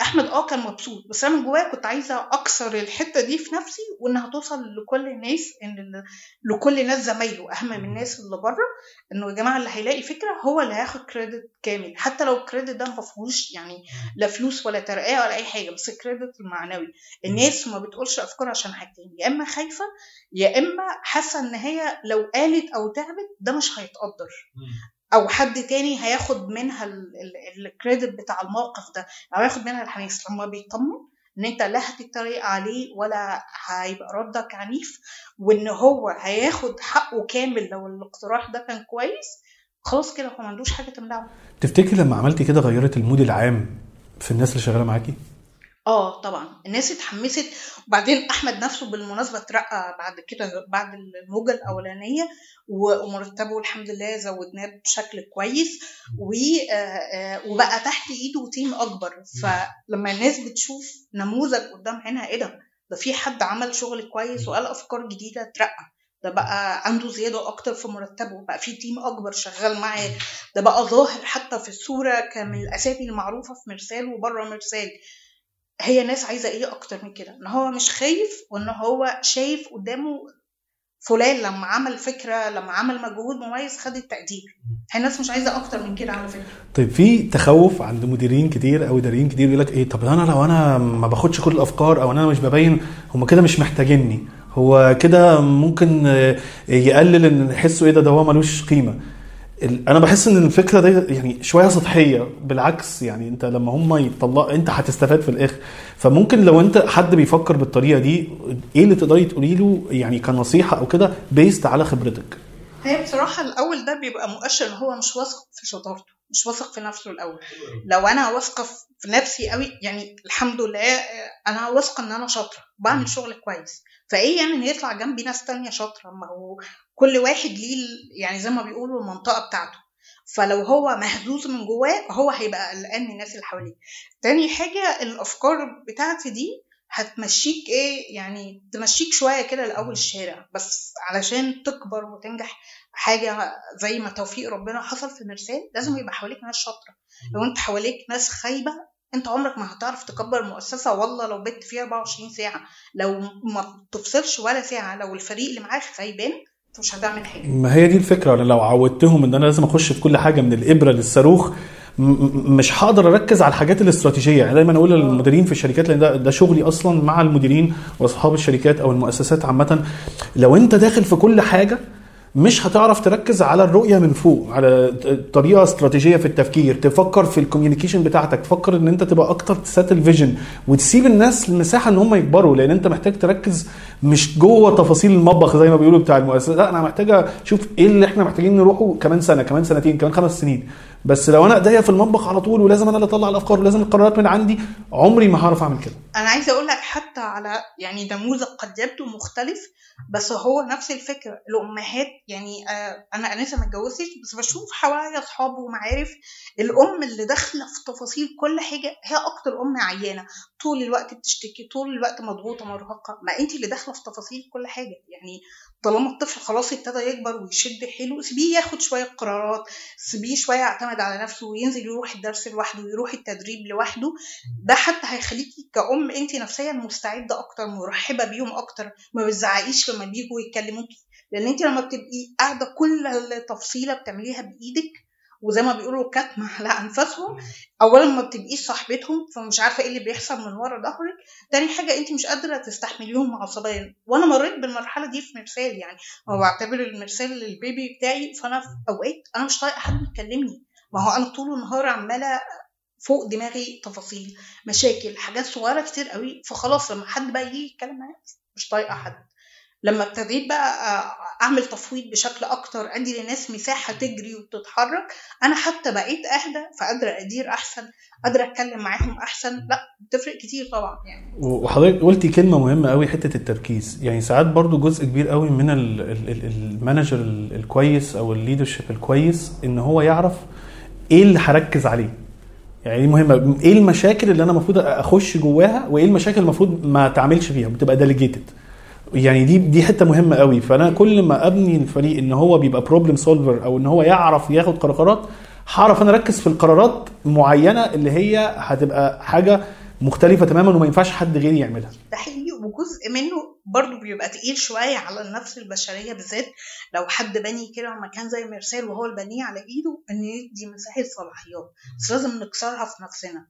أحمد آه كان مبسوط بس أنا من جوايا كنت عايزة أكسر الحتة دي في نفسي وإنها توصل لكل الناس إن لكل الناس زمايله أهم من الناس اللي بره إنه يا جماعة اللي هيلاقي فكرة هو اللي هياخد كريدت كامل. حتى لو الكريدت ده ما فيهوش يعني لا فلوس ولا ترقية ولا أي حاجة بس الكريدت المعنوي الناس ما بتقولش أفكار عشان حاجتين يا إما خايفة يا إما حاسة إن هي لو قالت أو تعبت ده مش هيتقدر. أو حد تاني هياخد منها ال- ال- الكريدت بتاع الموقف ده. أو هياخد منها الحماس لما بيطمن إن أنت لا هتتريق عليه ولا هيبقى ردك عنيف وإن هو هياخد حقه كامل لو الاقتراح ده كان كويس خلاص كده هو ما عندوش حاجة تمنعه. تفتكر لما عملتي كده غيرت المود العام في الناس اللي شغالة معاكي؟ آه طبعا. الناس اتحمست. وبعدين أحمد نفسه بالمناسبة اترقى بعد كده بعد الموجة الأولانية ومرتبه الحمد لله زودناه بشكل كويس و آه، آه، وبقى تحت إيده تيم أكبر. فلما الناس بتشوف نموذج قدام عينها إيه ده؟ ده في حد عمل شغل كويس وقال أفكار جديدة اترقى. ده بقى عنده زيادة أكتر في مرتبه. بقى في تيم أكبر شغال معاه. ده بقى ظاهر حتى في الصورة كمن الأسامي المعروفة في مرسال وبره مرسال. هي ناس عايزة إيه أكتر من كده؟ إن هو مش خايف وإن هو شايف قدامه فلان لما عمل فكرة لما عمل مجهود مميز خد التقدير. هي الناس مش عايزة أكتر من كده على فكرة. طيب في تخوف عند مديرين كتير أو إداريين كتير يقول لك إيه طب أنا لو أنا ما باخدش كل الأفكار أو أنا مش ببين هم كده مش محتاجيني. هو كده ممكن آه، يقلل إن يحسوا إيه ده ده هو ملوش قيمة. أنا بحس إن الفكرة دي يعني شوية سطحية بالعكس يعني أنت لما هم يطلع أنت هتستفاد في الآخر. فممكن لو أنت حد بيفكر بالطريقة دي إيه اللي تقدري تقولي له يعني كنصيحة أو كده بيست على خبرتك؟ هي بصراحة الأول ده بيبقى مؤشر هو مش واثق في شطارته مش واثق في نفسه الأول. لو أنا واثقة في نفسي قوي يعني الحمد لله آه، أنا واثقة إن أنا شاطرة بعمل شغل كويس. فإيه يعني إن يطلع جنبي ناس تانية شاطرة؟ ما هو كل واحد ليه يعني زي ما بيقولوا المنطقة بتاعته. فلو هو مهزوز من جواه هو هيبقى قلقان من الناس اللي حواليه. تاني حاجة الأفكار بتاعتي دي هتمشيك إيه يعني تمشيك شوية كده لأول الشارع بس علشان تكبر وتنجح حاجة زي ما توفيق ربنا حصل في مرسال لازم يبقى حواليك ناس شاطرة. لو أنت حواليك ناس خايبة انت عمرك ما هتعرف تكبر مؤسسة والله لو بت فيها 24 ساعة. لو ما تفصلش ولا ساعة لو الفريق اللي معاك خايبان انت مش هتعمل حاجة. ما هي دي الفكرة. أنا لو عودتهم إن أنا لازم أخش في كل حاجة من الإبرة للصاروخ مش هقدر أركز على الحاجات الاستراتيجية. يعني دايما أقول للمديرين في الشركات لأن ده, ده شغلي أصلا مع المديرين وأصحاب الشركات أو المؤسسات عامة. لو أنت داخل في كل حاجة مش هتعرف تركز على الرؤية من فوق على طريقة استراتيجية في التفكير تفكر في ال communication بتاعتك تفكر إن أنت تبقى أكتر تset ال vision وتسيب الناس المساحة إن هم يكبروا لأن أنت محتاج تركز مش جوه تفاصيل المطبخ زي ما بيقولوا بتاع المؤسسة لا أنا محتاج أشوف إيه اللي إحنا محتاجين نروحه كمان سنة كمان سنتين كمان خمس سنين. بس لو أنا ايديا في المطبخ على طول ولازم أنا اللي أطلع الأفكار ولازم القرارات من عندي عمري ما هعرف أعمل كده. أنا عايزة أقول لك حتى على يعني نموذج قد يبدو مختلف بس هو نفس الفكرة. الأمهات يعني آه أنا لسه ما اتجوزتش بس بشوف حواليا أصحاب ومعارف الأم اللي داخلة في تفاصيل كل حاجة هي أكتر أم عيانة. طول الوقت بتشتكي طول الوقت مضغوطة مرهقة. ما انت اللي داخلة في تفاصيل كل حاجة. يعني طالما الطفل خلاص ابتدى يكبر ويشد حيله سيبيه ياخد شوية قرارات سيبيه شوية يعتمد على نفسه وينزل يروح الدرس لوحده ويروح التدريب لوحده. ده حتى هيخليكي كأم انت نفسيا مستعدة أكتر مرحبة بيهم أكتر ما بتزعقيش لما بيجوا يتكلموكي لأن انت لما بتبقي قاعدة كل تفصيلة بتعمليها بإيدك وزي ما بيقولوا كتمة على أنفاسهم. أولا ما بتبقيش صاحبتهم فمش عارفة إيه اللي بيحصل من ورا ظهرك. تاني حاجة أنت مش قادرة تستحمليهم عصبيا. وأنا مريت بالمرحلة دي في مرسال يعني. هو بعتبر المرسال للبيبي بتاعي فأنا في أوقات أنا مش طايقة حد يكلمني. ما هو أنا طول النهار عمالة فوق دماغي تفاصيل مشاكل حاجات صغيرة كتير قوي. فخلاص لما حد بقى يجي يتكلم معايا مش طايقة حد. لما ابتديت بقى أعمل تفويض بشكل أكتر أدي للناس مساحة تجري وتتحرك أنا حتى بقيت أهدى فقادرة أدير أحسن قادرة أتكلم معاهم أحسن. لأ بتفرق كتير طبعا يعني. وحضرتك قلتي كلمة مهمة قوي حتة التركيز. يعني ساعات برضو جزء كبير قوي من المانجر الكويس أو ال leadership الكويس إن هو يعرف إيه اللي هركز عليه. يعني دي مهمة؟ إيه المشاكل اللي أنا المفروض أخش جواها وإيه المشاكل المفروض ما تعملش فيها؟ بتبقى delegated يعني دي دي حتة مهمة قوي. فأنا كل ما أبني الفريق إن هو بيبقى problem solver أو إن هو يعرف ياخد قرارات هعرف أنا أركز في القرارات معينة اللي هي هتبقى حاجة مختلفة تماما وما ينفعش حد غيري يعملها. ده حقيقي. وجزء منه برضه بيبقى تقيل شوية على النفس البشرية بالذات لو حد بني كده مكان زي مرسال وهو البنيه على إيده إن يدي مساحة صلاحيات. بس لازم نكسرها في نفسنا.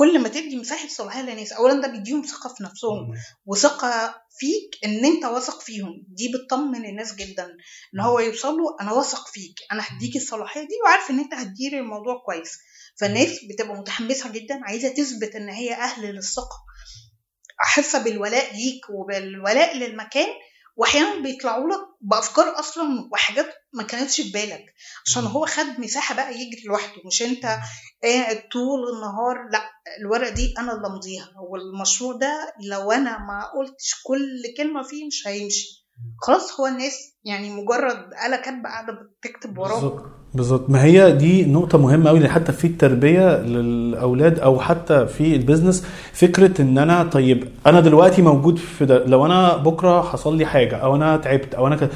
كل ما تدي مساحة صلاحية للناس اولا ده بيديهم ثقة في نفسهم وثقة فيك إن أنت واثق فيهم دي بتطمن الناس جدا إن هو يوصل له أنا واثق فيك أنا هديك الصلاحية دي وعارف إن أنت هتدير الموضوع كويس. فالناس بتبقى متحمسة جدا عايزة تثبت إن هي أهل للثقة. حاسه بالولاء ليك وبالولاء للمكان واحيانا بيطلعوا لك بأفكار أصلا وحاجات ما كانتش في بالك عشان هو خد مساحة بقى يجري لوحده مش أنت قاعد طول النهار لأ الورقة دي أنا اللي أمضيها والمشروع ده لو أنا ما قلتش كل كلمة فيه مش هيمشي. خلاص هو الناس يعني مجرد آلة كاتبة قاعدة بتكتب وراه. بالظبط ما هي دي نقطة مهمة قوي حتى في التربية للأولاد أو حتى في البيزنس فكرة إن أنا طيب أنا دلوقتي موجود في ده لو أنا بكرة حصل لي حاجة أو أنا تعبت أو أنا ك...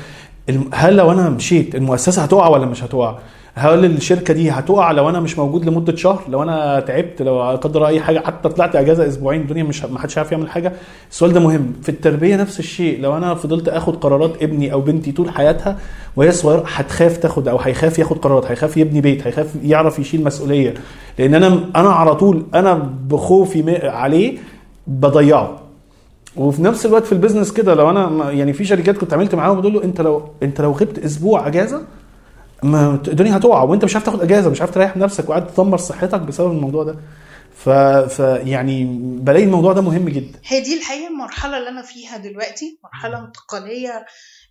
هل لو أنا مشيت المؤسسة هتقع ولا مش هتقع؟ هل الشركة دي هتقع لو أنا مش موجود لمدة شهر؟ لو أنا تعبت لو قدر أي حاجة حتى طلعت إجازة أسبوعين الدنيا مش ما حدش عارف يعمل حاجة. السؤال ده مهم. في التربية نفس الشيء. لو أنا فضلت آخد قرارات ابني أو بنتي طول حياتها وهي صغيرة هتخاف تاخد أو هيخاف ياخد قرارات هيخاف يبني بيت هيخاف يعرف يشيل مسؤولية. لأن أنا أنا على طول أنا بخوفي عليه بضيعه. وفي نفس الوقت في البيزنس كده لو أنا يعني في شركات كنت عملت معاهم بقول له أنت لو أنت لو غبت أسبوع إجازة ما الدنيا هتقع وانت مش عارف تاخد اجازة مش عارف تريح نفسك وقاعد تدمر صحتك بسبب الموضوع ده. ف... ف يعني بلاقي الموضوع ده مهم جدا. هي دي الحقيقة المرحلة اللي أنا فيها دلوقتي مرحلة انتقالية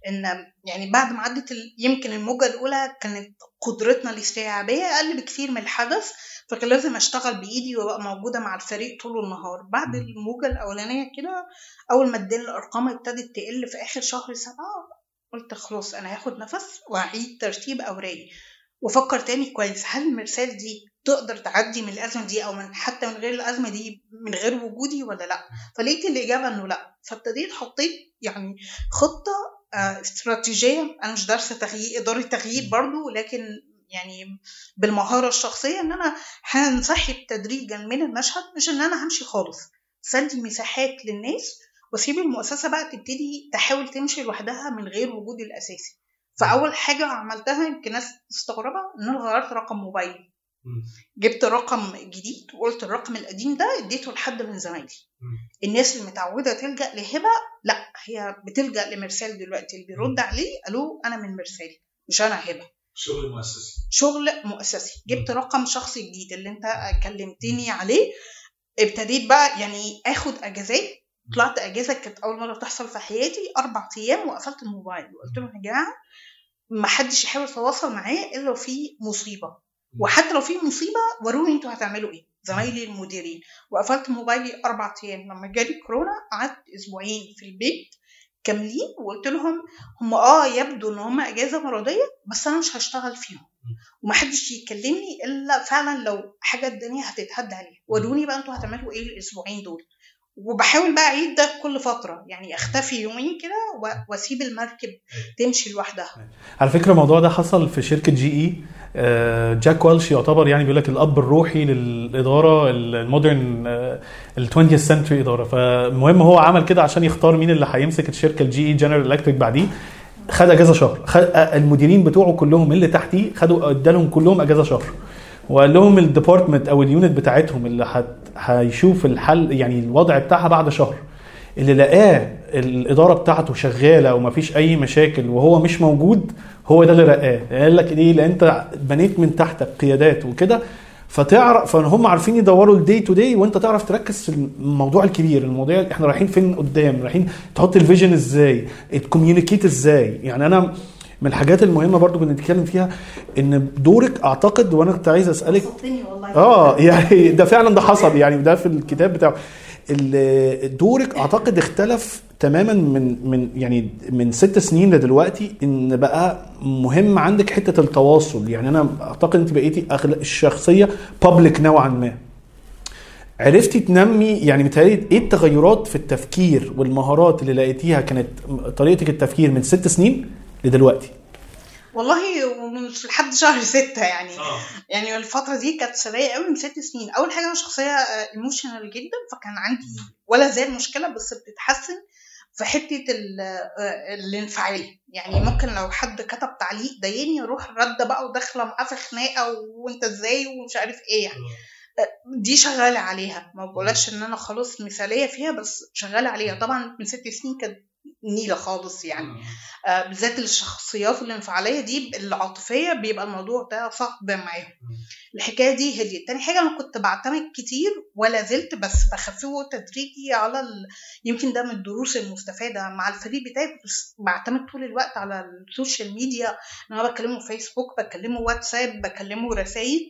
إن يعني بعد ما عدت ال... يمكن الموجة الأولى كانت قدرتنا الاستيعابيه أقل بكثير من الحدث فكان لازم أشتغل بإيدي وأبقى موجودة مع الفريق طول النهار. بعد الموجة الأولانية كده أول ما الأرقام ابتدت تقل في آخر شهر سبعة قلت خلاص أنا هاخد نفس واعيد ترتيب أوراقي. وأفكر تاني كويس هل المرسال دي تقدر تعدي من الأزمة دي أو من حتى من غير الأزمة دي من غير وجودي ولا لأ؟ فلقيت الإجابة إنه لأ. فابتديت حطيت يعني خطة استراتيجية. أنا مش دارسه تغيير إدارة تغيير برضو لكن يعني بالمهارة الشخصية إن أنا هنسحب تدريجا من المشهد مش إن أنا همشي خالص. سدي مساحات للناس واسيب المؤسسة بقى تبتدي تحاول تمشي لوحدها من غير وجودي الأساسي. فأول حاجة عملتها يمكن ناس تستغربها إن أنا غيرت رقم موبايلي. جبت رقم جديد وقلت الرقم القديم ده اديته لحد من زمايلي. الناس اللي متعوده تلجأ لهبة لأ هي بتلجأ لمرسال دلوقتي. اللي بيرد عليه ألو أنا من مرسال مش أنا هبة. شغل مؤسسي. شغل مؤسسي. جبت رقم شخصي جديد اللي أنت كلمتني عليه. ابتديت بقى يعني آخد أجازات طلعت أجازة كانت أول مرة تحصل في حياتي أربع أيام وقفلت الموبايل. وقلت لهم يا جماعة ما حدش يحاول يتواصل معايا إلا لو في مصيبة. وحتى لو في مصيبة وروني أنتوا هتعملوا إيه؟ زمايلي المديرين. وقفلت موبايلي أربع أيام. لما جالي كورونا قعدت أسبوعين في البيت كاملين وقلت لهم هم آه يبدو إن هم أجازة مرضية بس أنا مش هشتغل فيهم. ومحدش يكلمني إلا فعلا لو حاجة الدنيا هتتهد عليها. وروني بقى أنتوا هتعملوا إيه الأسبوعين دول؟ وبحاول بقى أعيد ده كل فترة يعني أختفي يومين كده وأسيب المركب تمشي لوحدها. على فكرة الموضوع ده حصل في شركة GE آه، جاك والش يعتبر يعني بيقول لك الأب الروحي للإدارة ال modern ال 20th century إدارة. فالمهم هو عمل كده عشان يختار مين اللي هيمسك الشركة ال GE General Electric بعديه. خد أجازة شهر. خد آه، المديرين بتوعه كلهم اللي تحتيه خدوا ادالهم كلهم أجازة شهر. وقال لهم ال department أو ال unit بتاعتهم اللي هت- هيشوف الحل يعني الوضع بتاعها بعد شهر اللي لقاه الإدارة بتاعته شغالة ومفيش أي مشاكل وهو مش موجود هو ده اللي رقاه قال لك ليه لأن أنت بنيت من تحتك قيادات وكده فتعرف فهم عارفين يدوروا ال day to day وأنت تعرف تركز في الموضوع الكبير الموضوع إحنا رايحين فين قدام رايحين تحط ال vision إزاي ت communicate إزاي. يعني أنا من الحاجات المهمة برضو بنتكلم فيها إن دورك أعتقد وأنا كنت عايز أسألك آه يعني ده فعلا ده حصل يعني ده في الكتاب بتاعه. دورك أعتقد اختلف تماما من من يعني من ست سنين لدلوقتي إن بقى مهم عندك حتة التواصل. يعني أنا أعتقد انت بقيتي الشخصية بابليك نوعا ما. عرفتي تنمي يعني متهيألي إيه التغيرات في التفكير والمهارات اللي لقيتيها كانت طريقتك التفكير من ست سنين؟ لدلوقتي. والله ومش لحد شهر ستة يعني. آه. يعني الفترة دي كانت سرية قوي من ست سنين. أول حاجة أنا شخصية ايموشنال جدا فكان عندي ولا زال مشكلة بس بتتحسن في حتة ال- آه، الانفعال. يعني ممكن لو حد كتب تعليق ضايقني أروح رد بقى وداخلة معاه في خناقة وأنت إزاي ومش عارف إيه يعني. دي شغالة عليها. ما بقولكش إن أنا خلاص مثالية فيها بس شغالة عليها. طبعا من ست سنين كانت نيلة خالص يعني. آه، بالذات الشخصيات الانفعاليه دي العاطفيه بيبقى الموضوع ده صعب معاهم. الحكاية دي هديت تاني حاجة أنا كنت بعتمد كتير ولا زلت بس بخففه تدريجي على ال... يمكن ده من الدروس المستفادة مع الفريق بتاعي كنت بعتمد طول الوقت على ال social media. إن أنا بكلمه فيسبوك بكلمه واتساب بكلمه رسائل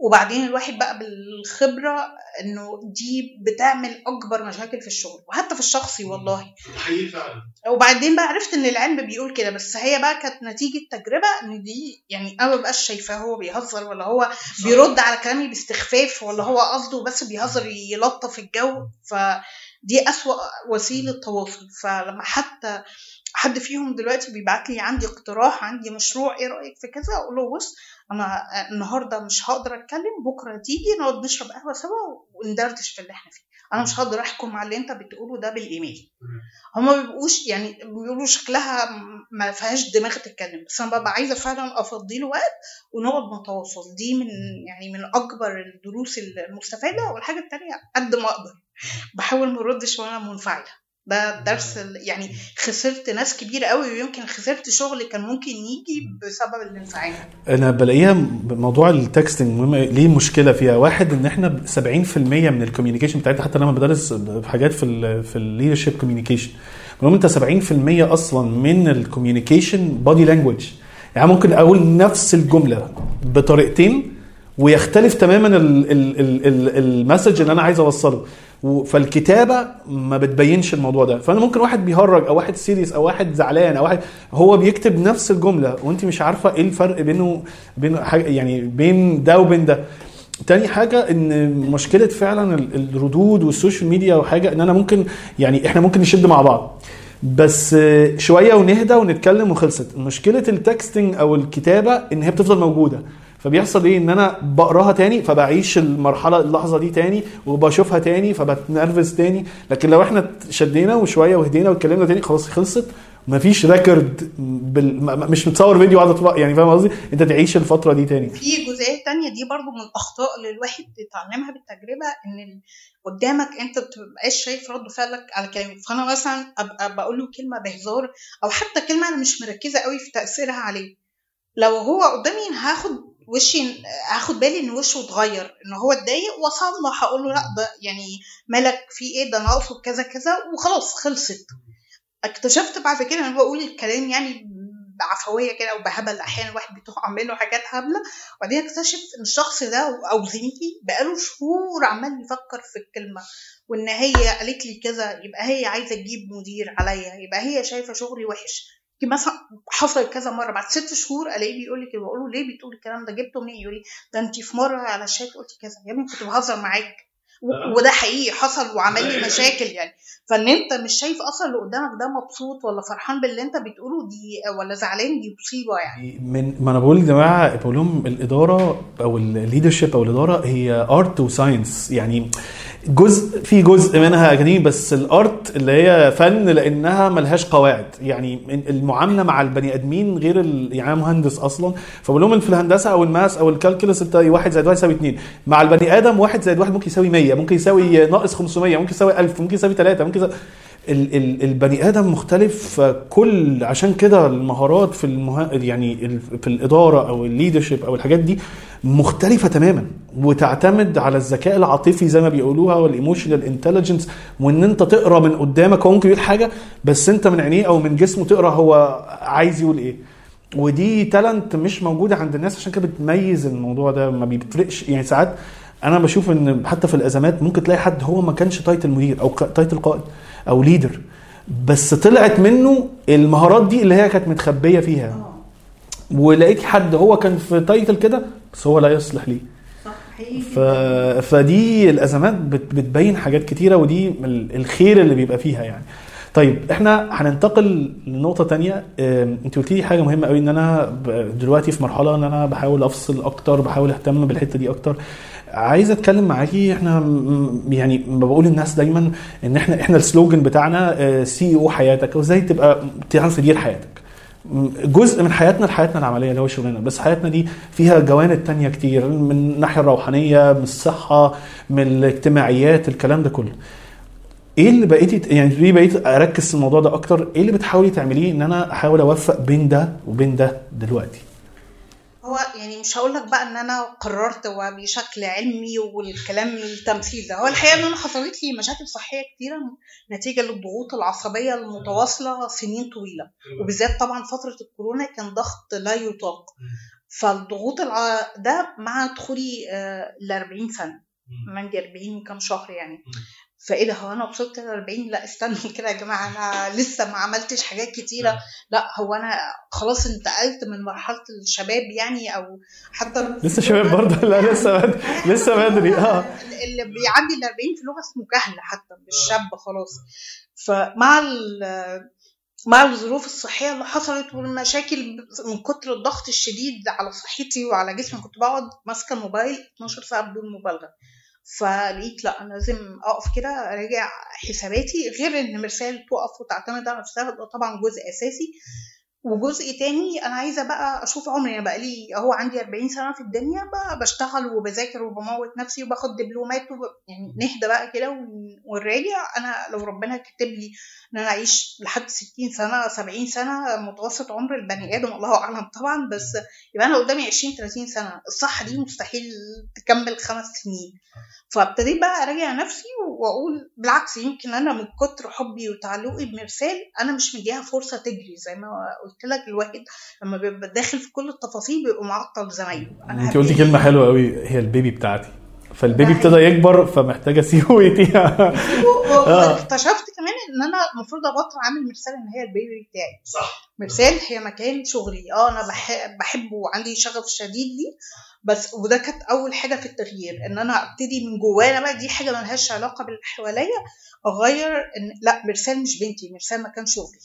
وبعدين الواحد بقى بالخبرة إنه دي بتعمل أكبر مشاكل في الشغل وحتى في الشخصي والله. حقيقي فعلا. وبعدين بقى عرفت إن العلم بيقول كده بس هي بقى كانت نتيجة تجربة إن دي يعني أنا مبقاش شايفاه هو بيهزر ولا هو بيرد على كلامي باستخفاف ولا هو قصده بس بيهزر يلطف الجو. فدي أسوأ وسيلة تواصل. فلما حتى حد فيهم دلوقتي بيبعت لي عندي اقتراح عندي مشروع إيه رأيك في كذا؟ أقول له بص أنا النهارده مش هقدر اتكلم بكره تيجي نقعد نشرب قهوة سوا وندردش في اللي إحنا فيه. أنا مش هقدر احكم على اللي انت بتقوله ده بالإيميل. هما ما بيبقوش يعني بيقولوا شكلها ما فيهاش دماغ تتكلم بس أنا ببقى عايزة فعلا أفضي له وقت ونقعد نتواصل. دي من يعني من أكبر الدروس المستفادة والحاجة التانية قد ما أقدر. بحاول ما أردش وأنا منفعلة. ده درس يعني خسرت ناس كبيرة قوي ويمكن خسرت شغل كان ممكن يجي بسبب الانفعال أنا بلاقيها موضوع ال texting ليه مشكلة فيها؟ واحد إن إحنا 70% من ال communication بتاعتنا حتى لما بدرس حاجات في ال في ال leadership communication المهم أنت 70% أصلا من ال communication body language يعني ممكن أقول نفس الجملة بطريقتين ويختلف تماما ال- ال- ال- ال- ال message اللي أنا عايز أوصله. فالكتابة ما بتبينش الموضوع ده. فأنا ممكن واحد بيهرج أو واحد serious أو واحد زعلان أو واحد هو بيكتب نفس الجملة وأنت مش عارفة إيه الفرق بينه بين يعني بين ده وبين ده. تاني حاجة إن مشكلة فعلا ال- الردود وال social media وحاجة إن أنا ممكن يعني إحنا ممكن نشد مع بعض. بس شوية ونهدى ونتكلم وخلصت. مشكلة ال texting أو الكتابة إن هي بتفضل موجودة. فبيحصل إيه؟ إن أنا بقراها تاني فبعيش المرحلة اللحظة دي تاني وبشوفها تاني فبتنرفز تاني. لكن لو إحنا شدينا وشوية وهدينا واتكلمنا تاني خلاص خلصت. مفيش record بال... مش متصور فيديو قاعد يعني فاهم قصدي؟ أنت تعيش الفترة دي تاني. في جزئيه تانية دي برضو من الأخطاء اللي الواحد بيتعلمها بالتجربة إن ال- قدامك أنت بتبقاش شايف رد فعلك على كلامك فأنا مثلا أبقى بقول له كلمة بهزار أو حتى كلمة أنا مش مركزة قوي في تأثيرها عليه. لو هو قدامي هاخد وشي هاخد بالي إن وشه اتغير إن هو اتضايق واصلح أقول له لأ ده يعني مالك في إيه؟ ده أنا أقصد كذا كذا وخلاص خلصت. اكتشفت بعد كده أنا بقول الكلام يعني بعفوية كده أو بهبل أحيانا الواحد بتقع منه حاجات هبلة. وبعدين اكتشف إن الشخص ده أو زميلي بقاله شهور عمال يفكر في الكلمة وان هي قالت لي كذا يبقى هي عايزة تجيب مدير عليا يبقى هي شايفة شغلي وحش. مثلا حصل كذا مرة بعد ست شهور ألاقيه بيقول لي كده بقول له ليه بتقول الكلام ده؟ جبته منين؟ يقول لي ده انت في مرة على الشات قلتي كذا. يا ابني كنت بهزر معاك. و- وده حقيقي حصل وعمل لي مشاكل يعني. فان انت مش شايف أصلا اللي قدامك ده مبسوط ولا فرحان باللي انت بتقوله دي ولا زعلان دي مصيبة يعني. من ما أنا بقول يا جماعة بقول لهم الإدارة أو ال leadership أو الإدارة هي art و science يعني جزء في جزء منها اكاديمي بس ال art اللي هي فن لأنها ملهاش قواعد. يعني المعاملة مع البني آدمين غير. يعني مهندس أصلا فبقول لهم في الهندسة أو ال math أو ال calculus انت واحد زائد واحد يساوي اثنين مع البني آدم واحد زائد واحد ممكن يساوي 100 ممكن يساوي ناقص 500 ممكن يساوي 1000 ممكن يساوي 3 ممكن ال البني آدم مختلف كل عشان كده المهارات في المه... يعني في الإدارة أو ال leadership أو الحاجات دي مختلفة تماما وتعتمد على الذكاء العاطفي زي ما بيقولوها وال emotional intelligence وإن أنت تقرأ من قدامك هو ممكن يقول حاجة بس أنت من عينيه أو من جسمه تقرأ هو عايز يقول إيه. ودي talent مش موجودة عند الناس عشان كده بتميز الموضوع ده ما بيفرقش. يعني ساعات أنا بشوف ان حتى في الازمات ممكن تلاقي حد هو ما كانش title مدير أو title قائد أو leader بس طلعت منه المهارات دي اللي هي كانت متخبية فيها. ولقيت حد هو كان في title كده بس هو لا يصلح ليه. ف... فدي الازمات بت... بتبين حاجات كتيرة ودي ال- الخير اللي بيبقى فيها يعني. طيب إحنا هننتقل لنقطة تانية. انت قلت لي حاجة مهمة قوي ان أنا دلوقتي في مرحلة ان أنا بحاول افصل أكتر بحاول اهتم بالحتة دي أكتر. عايز اتكلم معاكي. إحنا يعني بقول للناس دايما ان إحنا إحنا ال slogan بتاعنا CEO حياتك. أو إزاي تبقى تعرف تدير حياتك جزء من حياتنا لحياتنا العملية اللي هو شغلنا. بس حياتنا دي فيها جوانب تانية كتير من الناحية الروحانية من الصحة من الاجتماعيات الكلام ده كله. إيه اللي بقيتي يعني ليه بقيت اركز في الموضوع ده أكتر؟ إيه اللي بتحاولي تعمليه ان أنا احاول اوفق بين ده وبين ده دلوقتي؟ هو يعني مش هقول لك بقى إن أنا قررت وبشكل علمي والكلام التمثيل ده. هو الحقيقة إن أنا حصلت لي مشاكل صحية كتيرة نتيجة للضغوط العصبية المتواصلة سنين طويلة. وبالذات طبعا فترة الكورونا كان ضغط لا يطاق. فالضغوط الع... ده مع دخولي ل 40 سنة. من 40 وكام شهر يعني. فإيه ده؟ هو أنا وصلت ل 40 لا استنوا [laughs] كده يا جماعة أنا لسه ما عملتش حاجات كتيرة. لا هو أنا خلاص انتقلت من مرحلة الشباب يعني أو حتى لسه شباب برضه؟ لا لسه بدري لسه بدري. آه. اللي بيعدي ال 40 في لغة اسمه كهل حتى مش شاب خلاص. فمع مع الظروف الصحية اللي حصلت والمشاكل من كتر الضغط الشديد على صحتي وعلى جسمي كنت بقعد ماسكة الموبايل 12 ساعة بدون مبالغة. فلقيت لا أنا لازم أقف كده أراجع حساباتي غير إن مرسال تقف وتعتمد على نفسها ده طبعا جزء أساسي. وجزء تاني أنا عايزة بقى أشوف عمري أنا بقى لي أهو عندي 40 سنة في الدنيا بقى بشتغل وبذاكر وبموت نفسي وباخد دبلومات وب... يعني نهدى بقى كده ون- ونراجع أنا لو ربنا كاتب لي إن أنا أعيش لحد 60 سنة 70 سنة متوسط عمر البني آدم الله أعلم طبعا بس يبقى أنا قدامي 20 30 سنة الصحه دي مستحيل تكمل خمس سنين. فابتديت بقى أراجع نفسي وأقول بالعكس يمكن أنا من كتر حبي وتعلقي بمرسال أنا مش مديها فرصة تجري زي ما قلت. لك الواحد لما بيبقى داخل في كل التفاصيل بيبقى معطل زمايله انت قلتي هبتدي- كلمة حلوة قوي هي البيبي بتاعتي. فالبيبي ده ابتدى يكبر فمحتاجة اسيبه يديها آه. واكتشفت كمان إن أنا المفروض أبطل أعمل مرسال إن هي البيبي بتاعي. صح. مرسال هي مكان شغلي. آه أنا بح- بحبه وعندي شغف شديد ليه. بس وده كانت أول حاجة في التغيير إن أنا أبتدي من جوانا بقى دي حاجة ملهاش علاقة باللي حواليا أغير ان لا مرسال مش بنتي مرسال مكان شغلي.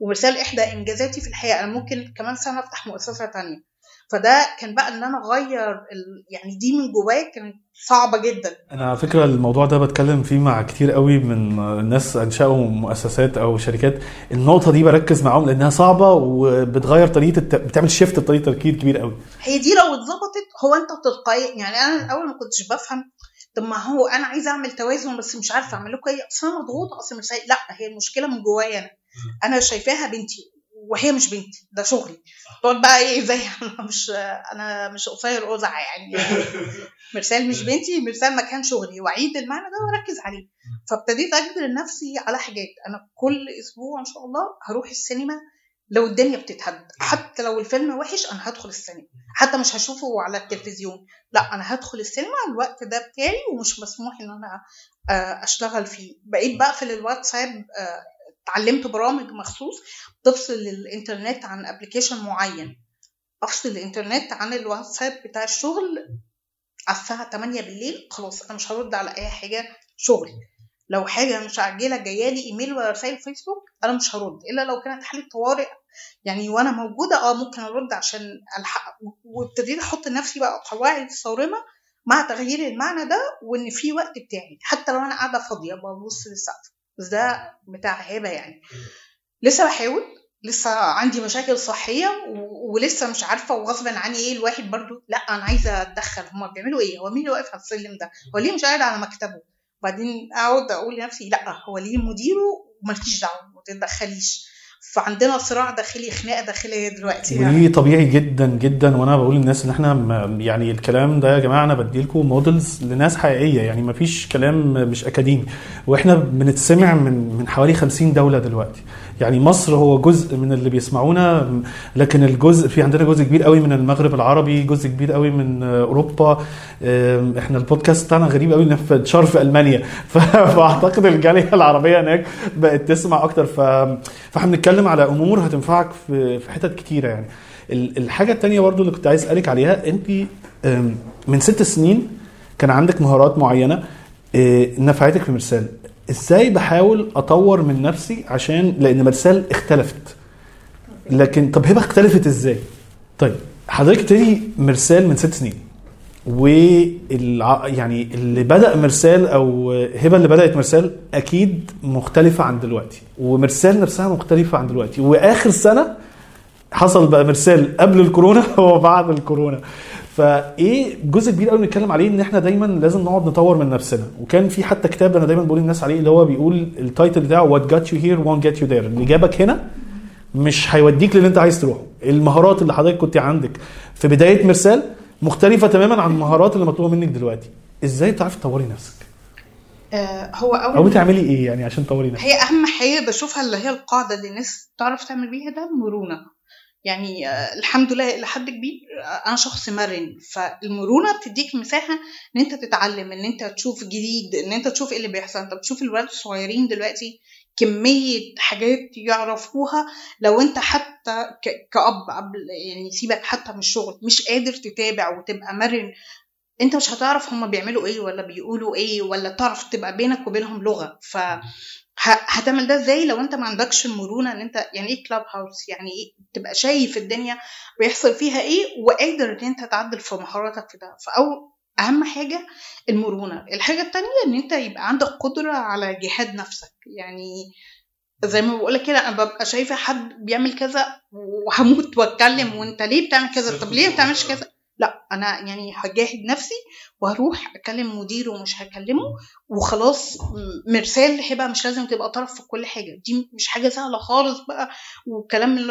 ومرسال إحدى إنجازاتي في الحياة أنا ممكن كمان سنة أفتح مؤسسة تانية. فده كان بقى إن أنا أغير ال... يعني دي من جوايا كانت صعبة جدا. أنا على فكرة الموضوع ده بتكلم فيه مع كتير قوي من الناس أنشأوا مؤسسات أو شركات. النقطة دي بركز معاهم لأنها صعبة وبتغير طريقة الت... بتعمل شيفت بطريقه تفكير كبير قوي. هي دي لو اتظبطت هو أنت تلقائيا يعني أنا الأول ما كنتش بفهم طب ما هو أنا عايزه أعمل توازن بس مش عارفة اعمل لكم إيه أصل أنا مضغوطة أصل مش لأ هي المشكلة من جوايا أنا. أنا شايفاها بنتي وهي مش بنتي ده شغلي. تقعد بقى إيه زي [laughs] أنا مش أنا مش قصير قزع يعني. [laughs] مرسال مش بنتي مرسال مكان شغلي. واعيد المعنى ده واركز عليه. فابتديت أجبر نفسي على حاجات. أنا كل أسبوع إن شاء الله هروح السينما لو الدنيا بتتهد. حتى لو الفيلم وحش أنا هدخل السينما. حتى مش هشوفه على التلفزيون. لا أنا هدخل السينما الوقت ده بتاعي ومش مسموح إن أنا آه، أشتغل فيه. بقيت بقفل الواتساب آه، اتعلمت برامج مخصوص بتفصل الإنترنت عن ابلكيشن معين. أفصل الإنترنت عن الواتساب بتاع الشغل على الساعة 8 بالليل خلاص أنا مش هرد على أي حاجة شغل. لو حاجة مش عاجله جاية لي إيميل ولا رسائل فيسبوك أنا مش هرد. إلا لو كانت حالة طوارئ يعني وأنا موجودة آه ممكن أرد عشان ألحق. وابتديت أحط نفسي بقى قواعد صارمة مع تغيير المعنى ده وإن في وقت بتاعي. حتى لو أنا قاعدة فاضية ببص للسقف. بس ده بتاع هبه يعني. لسه بحاول لسه عندي مشاكل صحية و- ولسه مش عارفة وغصبا عني إيه الواحد برضو. لا أنا عايزة أتدخل. هما بيعملوا إيه؟ هو مين اللي واقف على السلم ده؟ هو ليه مش قاعد على مكتبه؟ بعدين أقعد أقول لنفسي لا هو ليه مديره ومالكيش دعوة ما تتدخليش. فعندنا صراع داخلي خناقة داخلية دلوقتي. يعني. ودي طبيعي جدا جدا. وأنا بقول للناس إن إحنا يعني الكلام ده يا جماعة أنا بديلكم مودلز لناس حقيقية. يعني ما فيش كلام مش أكاديمي. وإحنا بنتسمع من من حوالي 50 دولة دلوقتي. يعني مصر هو جزء من اللي بيسمعونا لكن الجزء في عندنا جزء كبير قوي من المغرب العربي جزء كبير قوي من أوروبا. إحنا البودكاست بتاعنا غريب قوي في ألمانيا. [laughs] فأعتقد الجالية العربية هناك بقت تسمع أكتر. ف... فإحنا بنتكلم على أمور هتنفعك في حتت كتيرة يعني. ال- الحاجة التانية برضو اللي كنت عايز أسألك عليها أنت من ست سنين كان عندك مهارات معينة إيه، نفعتك في مرسال. إزاي بحاول اطور من نفسي عشان لأن مرسال اختلفت. لكن طب هبه اختلفت إزاي؟ طيب حضرتك ابتدي مرسال من ست سنين والع... يعني اللي بدأ مرسال أو هبة اللي بدأت مرسال أكيد مختلفة عن دلوقتي ومرسال نفسها مختلفة عن دلوقتي وآخر سنة حصل بقى مرسال قبل الكورونا [laughs] وبعد الكورونا. فإيه جزء كبير قوي بنتكلم عليه إن إحنا دايما لازم نقعد نطور من نفسنا. وكان في حتى كتاب أنا دايما بقول للناس عليه اللي هو بيقول ال title بتاعه what got you here won't get you there اللي جابك هنا مش هيوديك للي أنت عايز تروحه. المهارات اللي حضرتك كنت عندك. في بداية مرسال مختلفة تماما عن المهارات اللي مطلوبة منك دلوقتي. إزاي بتعرفي تطوري نفسك؟ آه هو أول أو بتعملي إيه يعني عشان تطوري نفسك؟ هي أهم حاجة بشوفها اللي هي القاعدة اللي الناس تعرف تعمل بيها ده المرونه يعني آه، الحمد لله إلى حد كبير آه، أنا شخص مرن. فالمرونة بتديك مساحة إن أنت تتعلم إن أنت تشوف جديد إن أنت تشوف إيه اللي بيحصل. أنت بتشوف الولاد الصغيرين دلوقتي كمية حاجات يعرفوها. لو أنت حتى كأب قبل يعني سيبك حتى من الشغل مش قادر تتابع وتبقى مرن أنت مش هتعرف هما بيعملوا إيه ولا بيقولوا إيه ولا تعرف تبقى بينك وبينهم لغة. ف هتعمل ده إزاي لو انت ما عندكش المرونة ان انت يعني إيه كلاب هاوس يعني إيه تبقى شايف الدنيا بيحصل فيها إيه وقادر ان انت تعدل في مهاراتك في ده. فاول أهم حاجة المرونة. الحاجة التانية ان انت يبقى عندك قدرة على جهاد نفسك. يعني زي ما بقولك كده أنا ببقى شايفة حد بيعمل كذا وهموت واتكلم وانت ليه بتعمل كذا؟ طب ليه ما بتعملش كذا؟ لا أنا يعني هجاهد نفسي وهروح أكلم مديره ومش هكلمه وخلاص مرسال هبه مش لازم تبقى طرف في كل حاجة. دي مش حاجة سهلة خالص بقى وكلام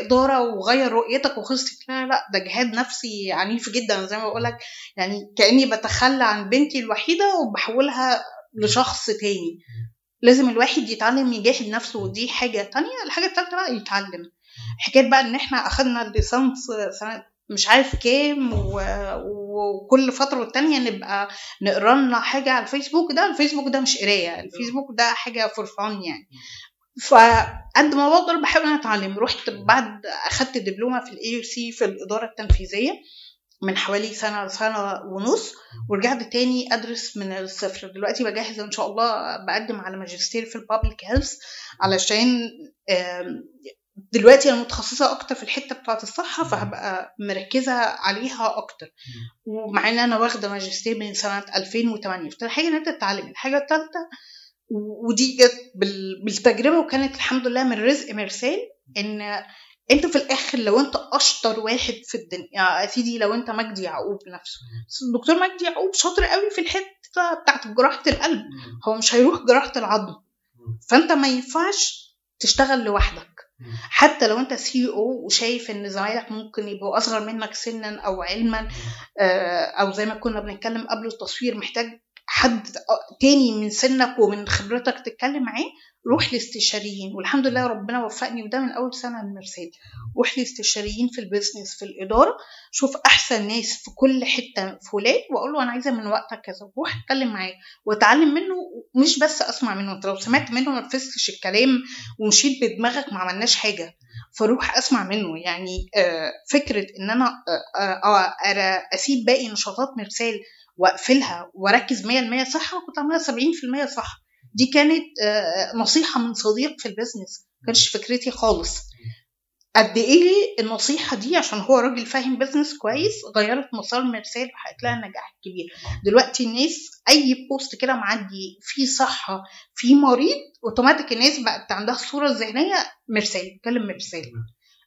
إدارة وغير رؤيتك وخلصت لا لا ده جهاد نفسي عنيف جدا زي ما بقولك. يعني كأني بتخلى عن بنتي الوحيدة وبحولها لشخص تاني. لازم الواحد يتعلم يجاهد نفسه ودي حاجة تانية. الحاجة التالتة بقى يتعلم. حكاية بقى إن إحنا أخدنا الليسانس سنة مش عارف كام و... وكل فترة والتانية نبقى نقرا لنا حاجة على الفيسبوك. ده الفيسبوك ده مش قراية الفيسبوك ده حاجة for fun يعني. فقد ما بقدر بحاول أنا أتعلم. رحت بعد أخدت دبلومة في ال AUC في الإدارة التنفيذية من حوالي سنة لسنه ونص ورجعت تاني أدرس من الصفر. دلوقتي بجهز إن شاء الله بقدم على ماجستير في البابليك هيلث علشان دلوقتي أنا متخصصة أكتر في الحتة بتاعة الصحة فهبقى مركزة عليها أكتر. ومع إن أنا واخدة ماجستير من سنة 2008 فالحاجه إن أنت تتعلم. الحاجة الثالثه ودي جت بال- بالتجربة وكانت الحمد لله من رزق مرسال إن أنت في الآخر لو أنت أشطر واحد في الدنيا يا سيدي لو أنت مجدي يعقوب نفسه. الدكتور مجدي يعقوب شاطر قوي في الحتة بتاعت جراحة القلب. هو مش هيروح جراحة العظم. فأنت ما ينفعش تشتغل لوحدك. حتى لو انت سي أو وشايف ان زمايلك ممكن يبقوا اصغر منك سنا أو علما آه، أو زي ما كنا بنتكلم قبل التصوير محتاج حد تاني من سنك ومن خبرتك تتكلم معاه روح لاستشاريين والحمد لله ربنا وفقني وده من أول سنة المرسال روح لاستشاريين في البيزنس في الإدارة شوف أحسن ناس في كل حتة فلان وأقول له أنا عايزة من وقتك كذا. روح اتكلم معاه واتعلم منه مش بس أسمع منه. أنت لو سمعت منه ما نفذتش الكلام ومشيت بدماغك ما عملناش حاجة. فروح أسمع منه. يعني آه، فكرة إن أنا آه، آه، أسيب باقي نشاطات مرسال وأقفلها وأركز 100% صح كنت عاملاها 70% صح. دي كانت نصيحة من صديق في ال business كانش فكرتي خالص. قد إيه النصيحة دي عشان هو راجل فاهم business كويس غيرت مسار مرسال وحققت لها نجاح كبير. دلوقتي الناس أي post كده معدي فيه صحة فيه مريض اوتوماتيك الناس بقت عندها الصورة الذهنيه مرسال بتكلم مرسال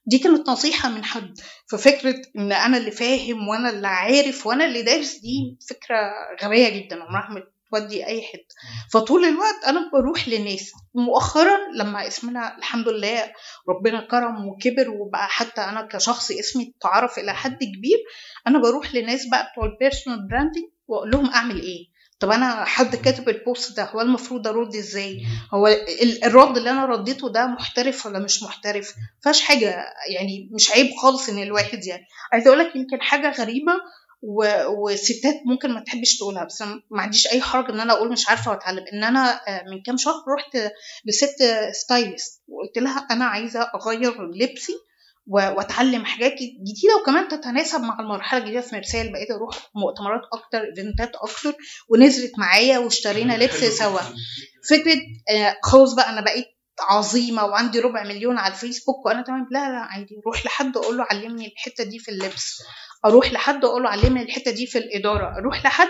دي كانت نصيحة من حد. ففكرة إن أنا اللي فاهم وأنا اللي عارف وأنا اللي دارس دي فكرة غبية جدا عمرها ما تودي أي حتة. فطول الوقت أنا بروح لناس. مؤخرا لما اسمنا الحمد لله ربنا كرم وكبر وبقى حتى أنا كشخص اسمي تعرف إلى حد كبير أنا بروح لناس بقى بتوع ال personal branding وأقول لهم أعمل إيه؟ طب أنا حد كاتب ال post ده هو المفروض أرد إزاي؟ هو الرد اللي أنا رديته ده محترف ولا مش محترف؟ فاش حاجة يعني مش عيب خالص إن الواحد يعني. عايزة أقول لك يمكن حاجة غريبة. وستات ممكن ما تحبش تقولها بس ما عنديش أي حرج إن أنا أقول مش عارفة وأتعلم. إن أنا آه، من كام شهر رحت لست stylist وقلت لها أنا عايزة أغير لبسي وأتعلم حاجات جديدة وكمان تتناسب مع المرحلة الجديدة في مرسال بقيت أروح مؤتمرات أكتر event ات أكتر ونزلت معايا واشترينا لبس سوا. فكرة آه، خلاص بقى أنا بقيت عظيمة وعندي ربع مليون على الفيسبوك وأنا تمام لا لا عادي روح لحد أقول له علمني الحتة دي في اللبس. أروح لحد أقول له علمني الحتة دي في الإدارة. أروح لحد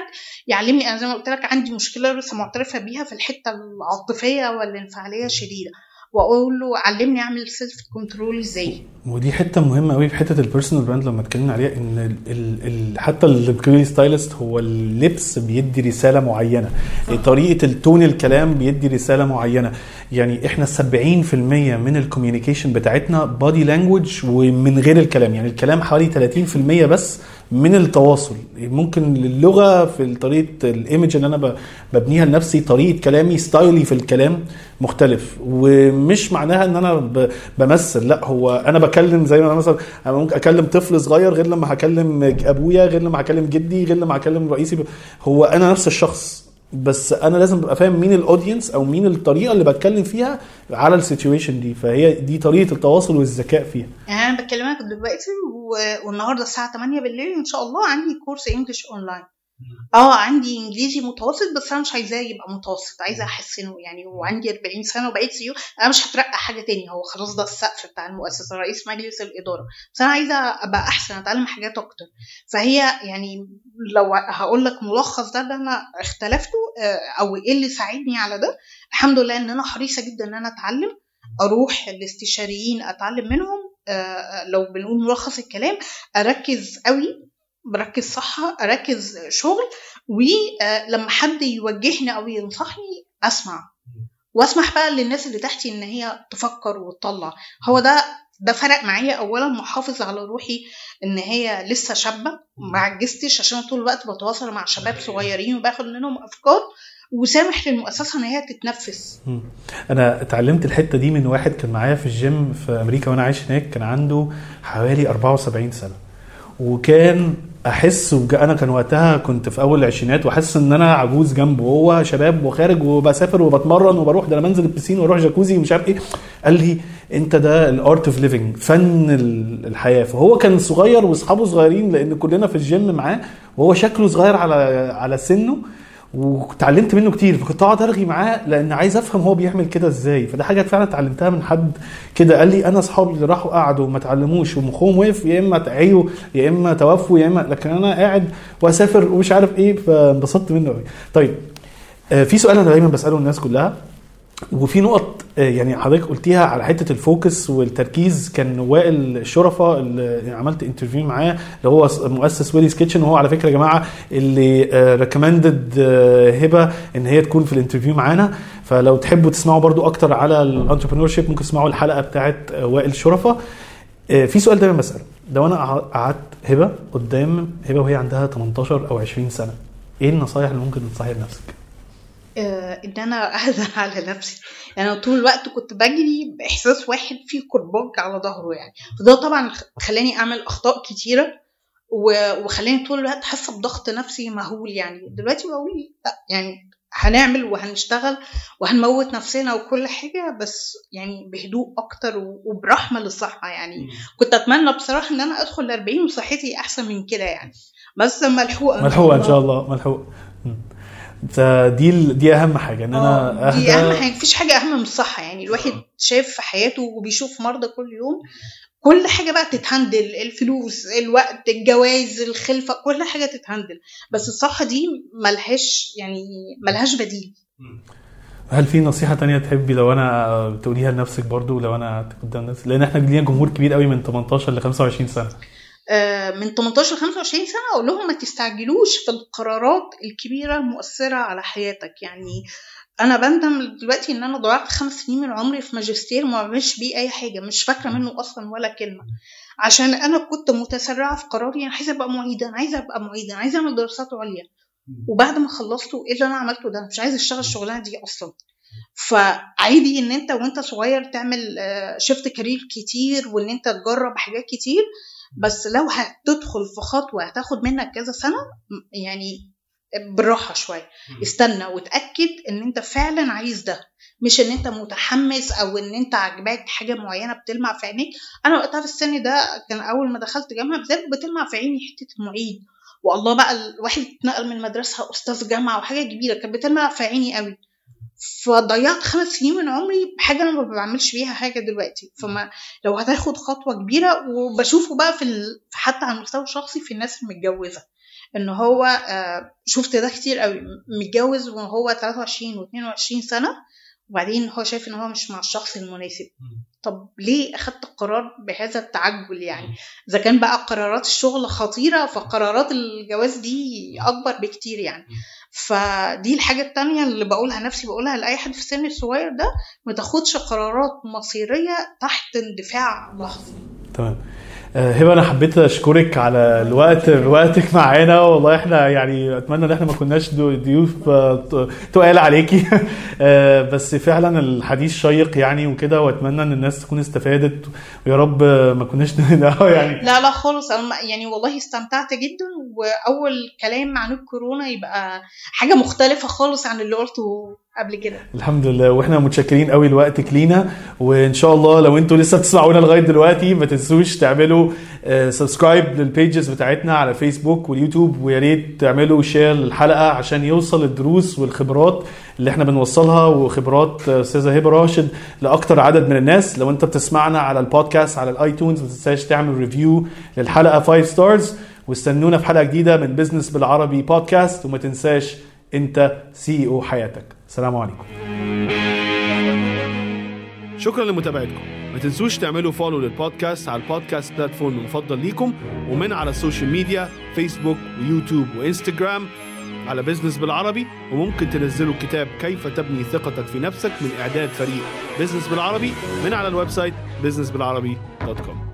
يعلمني أنا زي ما قلت لك عندي مشكلة لسه معترفة بيها في الحتة العاطفية والانفعالية شديدة. واقول له علمني اعمل self control إزاي. ودي حتة مهمة قوي في حتة ال personal brand لما اتكلمنا عليها إن ال ال حتى الكري stylist هو اللبس بيدي رسالة معينة. طريقة ال tone الكلام بيدي رسالة معينة. يعني إحنا 70% من ال communication بتاعتنا body language ومن غير الكلام. يعني الكلام حوالي 30% بس من التواصل. ممكن اللغة في طريقة ال image اللي أنا ببنيها لنفسي طريقة كلامي style ي في الكلام مختلف. ومش معناها إن أنا بمثل لأ هو أنا بكلم زي ما أنا مثلا أنا ممكن أكلم طفل صغير غير لما هكلم أبويا غير لما هكلم جدي غير لما هكلم رئيسي. هو أنا نفس الشخص. بس أنا لازم ابقى فاهم مين ال audience أو مين الطريقة اللي بتكلم فيها على ال situation دي. فهي دي طريقة التواصل والذكاء فيها. يعني أنا بكلمك دلوقتي والنهاردة الساعة 8 بالليل إن شاء الله عندي course English online. آه عندي انجليزي متوسط بس أنا مش عايزاه يبقى متوسط عايزه احسنه يعني وعندي 40 سنة وبقيت CEO أنا مش هترقى حاجة تاني هو خلاص ده السقف بتاع المؤسسة رئيس مجلس الإدارة. بس أنا عايزة ابقى احسن اتعلم حاجات أكتر. فهي يعني لو هقول لك ملخص ده اللي أنا اختلفته آه، أو إيه اللي ساعدني على ده الحمد لله ان أنا حريصة جدا ان أنا اتعلم أروح الاستشاريين اتعلم منهم آه، لو بنقول ملخص الكلام اركز قوي بركز صح أركز شغل ولما حد يوجهني أو ينصحني أسمع. وأسمح بقى للناس اللي تحتي إن هي تفكر وتطلع. هو ده ده فرق معايا. اولا محافظ على روحي إن هي لسه شابة ما عجزتش عشان طول الوقت بتواصل مع شباب صغيرين وباخد منهم أفكار وسامح للمؤسسة إن هي تتنفس. أنا اتعلمت الحتة دي من واحد كان معايا في الجيم في أمريكا وأنا عايش هناك كان عنده حوالي 74 سنة. وكان أحس أنا كان وقتها كنت في أول العشرينات وأحس إن أنا عجوز جنبه وهو شباب وخارج وبسافر وبتمرن وبروح ده أنا بنزل ال piscine وأروح jacuzzi ومش عارف إيه. قال لي أنت ده ال art of living فن الحياة. فهو كان صغير وأصحابه صغيرين لأن كلنا في الجيم معاه وهو شكله صغير على على سنه. وتعلمت منه كتير فكنت أقعد أرغي معاه لأن عايز أفهم هو بيعمل كده إزاي. فده حاجة فعلا اتعلمتها من حد كده. قال لي أنا أصحابي اللي راحوا قعدوا وما اتعلموش ومخهم وقف يا إما تعيوا يا إما توفوا يا إما لكن أنا قاعد وأسافر ومش عارف إيه فانبسطت منه قوي طيب آه، في سؤال أنا دايما بسأله الناس كلها. وفي نقط آه، يعني حضرتك قلتيها على حتة ال focus والتركيز كان وائل الشرفه اللي عملت interview معاه اللي هو مؤسس Willy's Kitchen وهو على فكرة يا جماعة اللي recommended هبة إن هي تكون في ال interview معانا. فلو تحبوا تسمعوا برضو أكتر على ال entrepreneurship ممكن تسمعوا الحلقة بتاعت آه، وائل الشرفه آه، في سؤال دايما بسأله. لو أنا قعدت هبة قدام هبة وهي عندها 18 أو 20 سنة إيه النصايح اللي ممكن تنصحيها لنفسك؟ آه، إن أنا اهدى [laughs] على نفسي. يعني أنا طول الوقت كنت بجري بإحساس واحد فيه كرباج على ظهره يعني. فده طبعا خلاني أعمل أخطاء كتيرة وخلاني طول الوقت حاسه بضغط نفسي مهول يعني. دلوقتي بقول لأ يعني هنعمل وهنشتغل وهنموت نفسنا وكل حاجة بس يعني بهدوء أكتر و- وبرحمة للصحة يعني. كنت أتمنى بصراحة إن أنا أدخل ال 40 وصحتي أحسن من كده يعني. بس ملحوقة. ملحوقة إن شاء الله ملحوقة. مم. فدي دي أهم حاجة إن أنا آه، دي أهم اهدى حاجة. مفيش حاجة أهم من الصحة. يعني الواحد شايف في حياته وبيشوف مرضى كل يوم كل حاجة بقى تتهندل. الفلوس الوقت الجواز الخلفة كل حاجة تتهندل. بس الصحة دي ملهاش يعني ملهاش بديل. هل في نصيحة تانية تحبي لو أنا تقوليها لنفسك برضو لو أنا قدام نفسي لأن إحنا لينا جمهور كبير قوي من 18 ل 25 سنة. آه، من 18 ل 25 سنة أقول لهم ما تستعجلوش في القرارات الكبيرة المؤثره على حياتك. يعني أنا بندم دلوقتي إن أنا ضيعت خمس سنين من عمري في ماجستير ما بعملش بيه أي حاجة مش فاكرة منه أصلا ولا كلمة. عشان أنا كنت متسرعة في قراري أنا عايزة أبقى معيدة أنا عايزة أبقى معيدة أنا عايزة أعمل دراسات عليا. وبعد ما خلصته إيه اللي أنا عملته ده؟ مش عايزه أشتغل الشغلانة دي أصلا. فعادي إن أنت وأنت صغير تعمل شفت كارير كتير وإن أنت تجرب حاجات كتير. بس لو هتدخل في خطوة هتاخد منك كذا سنة يعني بالراحة شوية. استنى وتأكد إن أنت فعلا عايز ده. مش إن أنت متحمس أو إن أنت عاجباك حاجة معينة بتلمع في عينيك. أنا وقتها في السن ده كان أول ما دخلت جامعة بالذات بتلمع في عيني حتة المعيد والله بقى الواحد اتنقل من المدرسة أستاذ جامعة وحاجة كبيرة كانت بتلمع في عيني قوي. فضيعت خمس سنين من عمري بحاجة أنا ما بعملش بيها حاجة دلوقتي. فما لو هتاخد خطوة كبيرة وبشوفه بقى في ال... حتى على المستوى الشخصي في الناس المتجوزة إن هو آه، شفت ده كتير قوي متجوز وهو 23 و22 سنة وبعدين هو شايف إن هو مش مع الشخص المناسب. طب ليه أخدت القرار بهذا التعجل يعني؟ إذا كان بقى قرارات الشغل خطيرة فقرارات الجواز دي أكبر بكتير يعني. فدي الحاجة التانية اللي بقولها نفسي بقولها لأي حد في السن الصغير ده ما تاخدش قرارات مصيرية تحت اندفاع لحظي. تمام. هبة أنا حبيت أشكرك على الوقت وقتك معانا والله إحنا يعني أتمنى إن إحنا ما كناش ضيوف آه، تقال عليكي. [laughs] آه، بس فعلا الحديث شيق يعني وكده وأتمنى إن الناس تكون استفادت ويا رب آه، ما كناش [laughs] يعني. لا لا خالص. ما- يعني والله استمتعت جدا وأول كلام عن الكورونا يبقى حاجة مختلفة خالص عن اللي قلته قبل كده. الحمد لله. وإحنا متشكرين قوي لوقتك لينا وإن شاء الله لو أنتوا لسه بتسمعونا لغاية دلوقتي ما تنسوش تعملوا subscribe لل pages بتاعتنا على فيسبوك واليوتيوب ويا ريت تعملوا share للحلقة عشان يوصل الدروس والخبرات اللي إحنا بنوصلها وخبرات آه، أستاذة هبة راشد لأكتر عدد من الناس. لو انت بتسمعنا على البودكاست على ال iTunes ما تنساش تعمل review للحلقة 5 stars واستنونا في حلقة جديدة من بزنس بالعربي بودكاست وما تنساش انت CEO حياتك. السلام عليكم. شكرا لمتابعتكم. ما تنسوش تعملوا follow للبودكاست على البودكاست platform المفضل ليكم ومن على ال social media فيسبوك ويوتيوب وانستجرام على بزنس بالعربي وممكن تنزلوا كتاب كيف تبني ثقتك في نفسك من إعداد فريق بزنس بالعربي من على ال website businessbilarabi.com